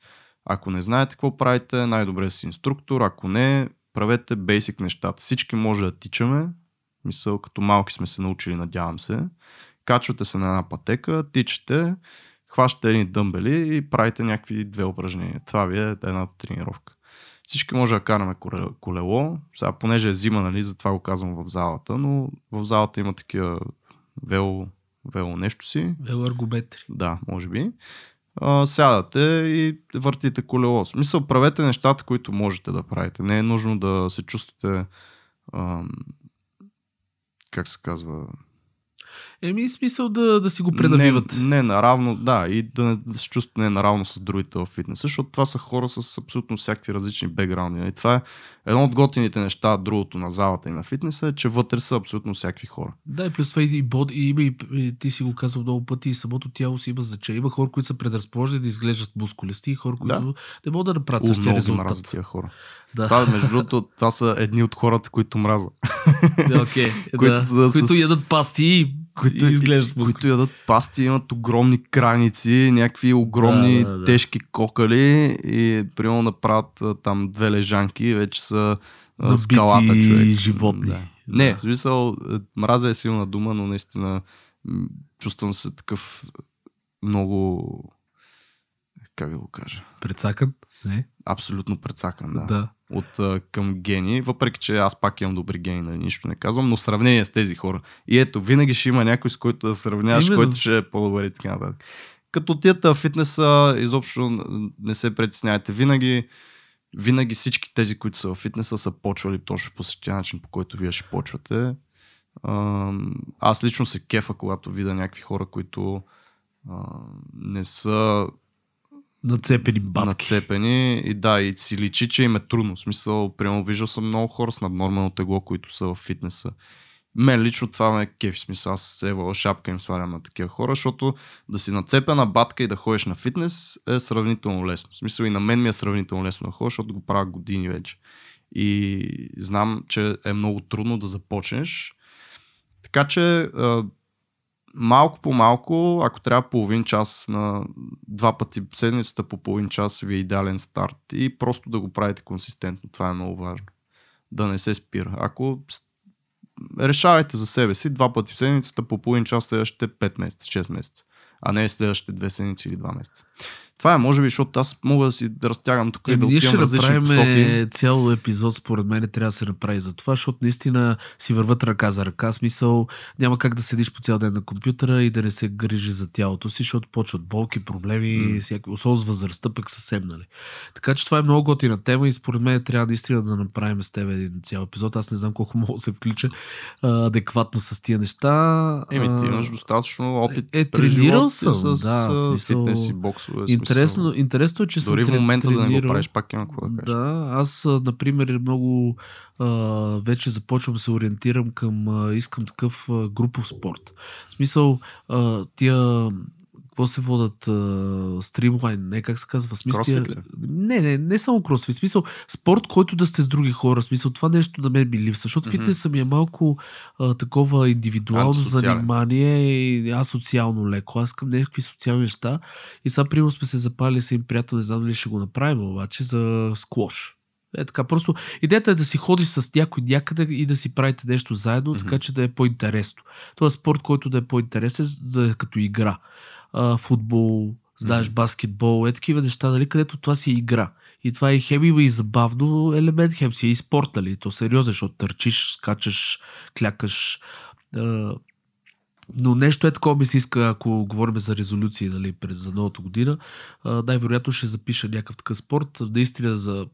ако не знаете какво правите, най-добре си инструктор. Ако не, правете бейсик нещата. Всички може да тичаме. Мисъл, като малки сме се научили, надявам се. Качвате се на една пътека, тичате, хващате едни дъмбели и правите някакви две упражнения. Това ви е едната тренировка. Всички може да караме колело. Сега, понеже е зима, нали, затова го казвам в залата, но в залата има такива вело, вело нещо си. Велоаргометри. Да, може би а, сядате и въртите колело. В смисъл, правете нещата, които можете да правите. Не е нужно да се чувствате а, как се казва Еми, смисъл да, да си го пренавиват. Не, не наравно, да, и да, да се чувстват не наравно с другите в фитнеса, защото това са хора с абсолютно всякакви различни бекграунди. И нали? това е едно от готините неща, другото на залата и на фитнеса е, че вътре са абсолютно всякакви хора. Да, и плюс това и, bod, и, и, и, и ти си го казал много пъти, и самото тяло си има значение. Има хора, които са предразположени да изглеждат мускулисти и хора, които да. не могат да направят същия резултат. тия хора. Да. Това, между другото, това са едни от хората, които мраза. Okay, *laughs* които, да. са, които с... ядат пасти и които, изглеждат които ядат пасти, имат огромни краници, някакви огромни да, да, да. тежки кокали и примерно направят там две лежанки, вече са Набити скалата човек. животни. Да. Не, в смисъл, е, мраза е силна дума, но наистина чувствам се такъв много как да го кажа? Прецакан? Не? Абсолютно прецакан, да. да. От към гени, въпреки че аз пак имам добри гени, нали, нищо не казвам, но сравнение с тези хора. И ето, винаги ще има някой, с който да сравняваш, Именно. който ще е по-добър и така нататък. Като тията фитнеса, изобщо не се притесняйте. Винаги, винаги всички тези, които са в фитнеса, са почвали точно по същия начин, по който вие ще почвате. Аз лично се кефа, когато видя някакви хора, които не са Нацепени батки. Нацепени и да, и си личи, че им е трудно. В смисъл, прямо виждал съм много хора с наднормално тегло, които са в фитнеса. Мен лично това ме е кефи. Смисъл, аз ева шапка им свалям на такива хора, защото да си нацепена батка и да ходиш на фитнес е сравнително лесно. В смисъл и на мен ми е сравнително лесно да ходя, защото го правя години вече. И знам, че е много трудно да започнеш. Така че малко по малко, ако трябва половин час на два пъти седмицата по половин час ви е идеален старт и просто да го правите консистентно. Това е много важно. Да не се спира. Ако решавайте за себе си два пъти в седмицата по половин час следващите 5 месеца, 6 месеца, а не следващите 2 седмици или 2 месеца. Това е, може би, защото аз мога да си разтягам тук и Еми, да ние ще направим посоки. цял епизод, според мен, трябва да се направи за това, защото наистина си върват ръка за ръка. Смисъл, няма как да седиш по цял ден на компютъра и да не се грижи за тялото си, защото почват болки, проблеми, М. всякакви, особено с възрастта, пък съвсем, нали. Така че това е много готина тема и според мен трябва наистина да направим с теб един цял епизод. Аз не знам колко *laughs* мога да се включа а, адекватно с тия неща. Еми, ти имаш достатъчно опит. е, през тренирал съм, с, да, смисъл- фитнес и боксове. Смисъл. Интересно е, че съм Дори в тре- момента да не го тренирал. правиш, пак има какво да кажеш. Да, аз, например, много а, вече започвам да се ориентирам към, а, искам такъв а, групов спорт. В смисъл, а, тия, какво се водят, а, стримлайн, не как се казва, смисъл, Кросфит ли? не, не, не само кросфит, смисъл, спорт, който да сте с други хора, смисъл, това нещо на мен ми липсва, защото Мгм. фитнеса ми е малко а, такова индивидуално занимание и асоциално леко. Аз искам някакви социални неща и сега, примерно, сме се запали с един приятел, не знам дали ще го направим, обаче, за склош. Е така, просто идеята е да си ходиш с някой някъде и да си правите нещо заедно, Мгм. така че да е по-интересно. Това е спорт, който да е по-интересен, да е като игра. А, футбол, знаеш, баскетбол, е такива неща, нали, където това си е игра. И това е хем има и забавно елемент, хем си е и спорт, нали? То сериозно, защото търчиш, скачаш, клякаш. А, но нещо е такова ми се иска, ако говорим за резолюции нали, през за новата година, най-вероятно ще запиша някакъв такъв спорт. Наистина за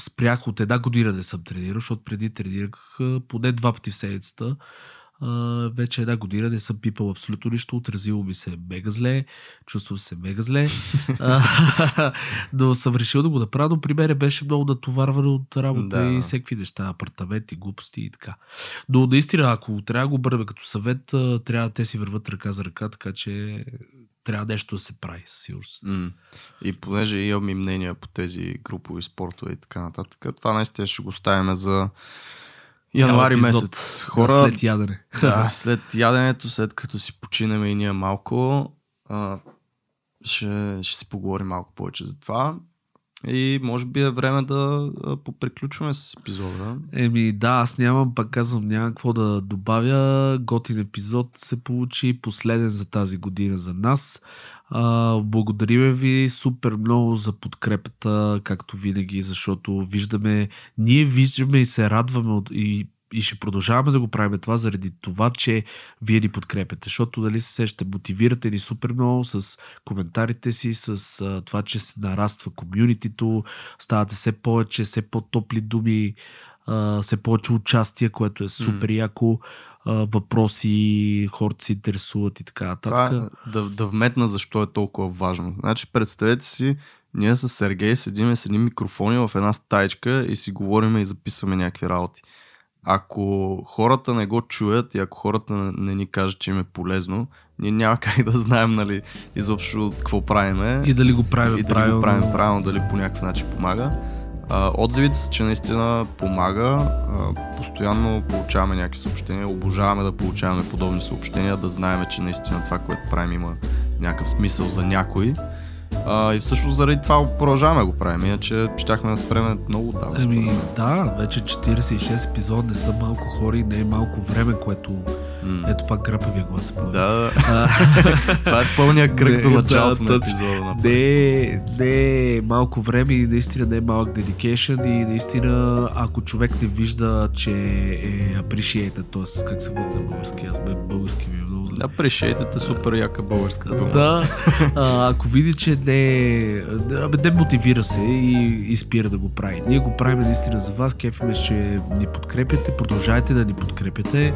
спрях от една година не съм тренирал, защото преди тренирах поне два пъти в седмицата. Вече една година не съм пипал абсолютно нищо, отразило ми се мега зле, чувствам се мега зле. *laughs* Но съм решил да го направя, но при мен беше много натоварвано от работа Да. и всеки неща, апартаменти, глупости и така. Но наистина, ако трябва да го бърнем като съвет, трябва те си върват ръка за ръка, така че трябва нещо да се прави, със сигурност. М. И понеже имам и мнения по тези групови спортове и така нататък, това наистина ще го оставим за януари епизод. месец. Да, Хора, след ядене. да, *laughs* след яденето, след като си починем и ние малко, а, ще, ще си поговорим малко повече за това. И може би е време да поприключваме с епизода. Еми да, аз нямам, пак казвам, няма какво да добавя. Готин епизод се получи, последен за тази година за нас. Благодариме ви супер много за подкрепата, както винаги, защото виждаме, ние виждаме и се радваме и и ще продължаваме да го правим това заради това, че вие ни подкрепяте. Защото дали се ще мотивирате ни супер много с коментарите си, с а, това, че се нараства комюнитито, ставате все повече, все по-топли думи, а, все повече участие, което е супер яко, а, въпроси, хората се интересуват и така нататък. Е да, да вметна защо е толкова важно. Значи представете си, ние с Сергей седиме с едни микрофони в една стаечка и си говорим и записваме някакви работи. Ако хората не го чуят и ако хората не, ни кажат, че им е полезно, ние няма *laughs* как да знаем, нали, изобщо какво правиме И дали го правим и дали правилно. го правим правилно, дали по някакъв начин помага. Отзивите са, че наистина помага. Постоянно получаваме някакви съобщения. Обожаваме да получаваме подобни съобщения, да знаем, че наистина това, което правим, има някакъв смисъл за някой. А, и всъщност заради това продължаваме да го правим, иначе щяхме да спреме много Еми, мен. да, вече 46 епизода не са малко хора и не е малко време, което... М. Ето пак грапавия глас. Да, А, *laughs* това е пълния кръг *laughs* Не, до началото да, на епизода. На... не, не е малко време и наистина не е малък dedication и наистина ако човек не вижда, че е appreciated, т.е. как се води на български, аз бе български ми е много зле. Да, пришейтете супер яка българска дума. Да, а, ако види, че не, абе, не мотивира се и, и спира да го прави. Ние го правим наистина за вас, кефиме, че ни подкрепяте, продължайте да ни подкрепяте,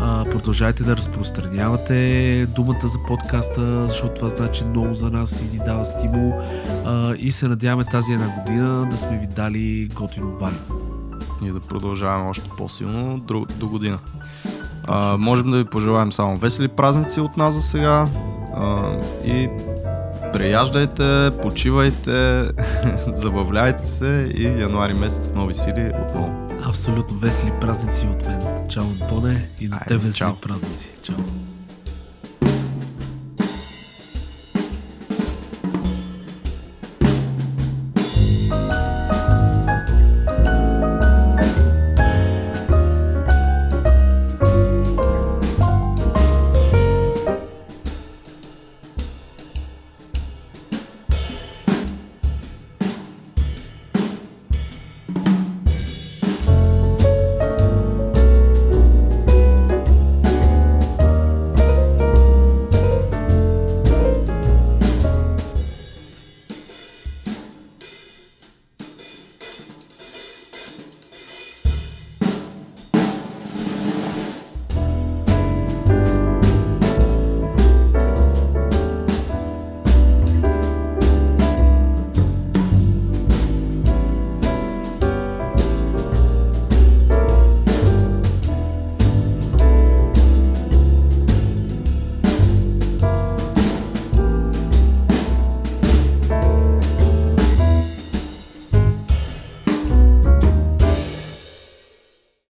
а, продължайте да разпространявате думата за подкаста, защото това значи много за нас и ни дава стимул а, и се надяваме тази една година да сме ви дали готино вали. и да продължаваме още по-силно до, до година. А, можем да ви пожелаем само весели празници от нас за сега а, и преяждайте, почивайте, *laughs* забавляйте се и януари месец нови сили отново. Абсолютно весели празници от мен. Чао, Антоне, и на Айде, те весели чао. празници. Чао.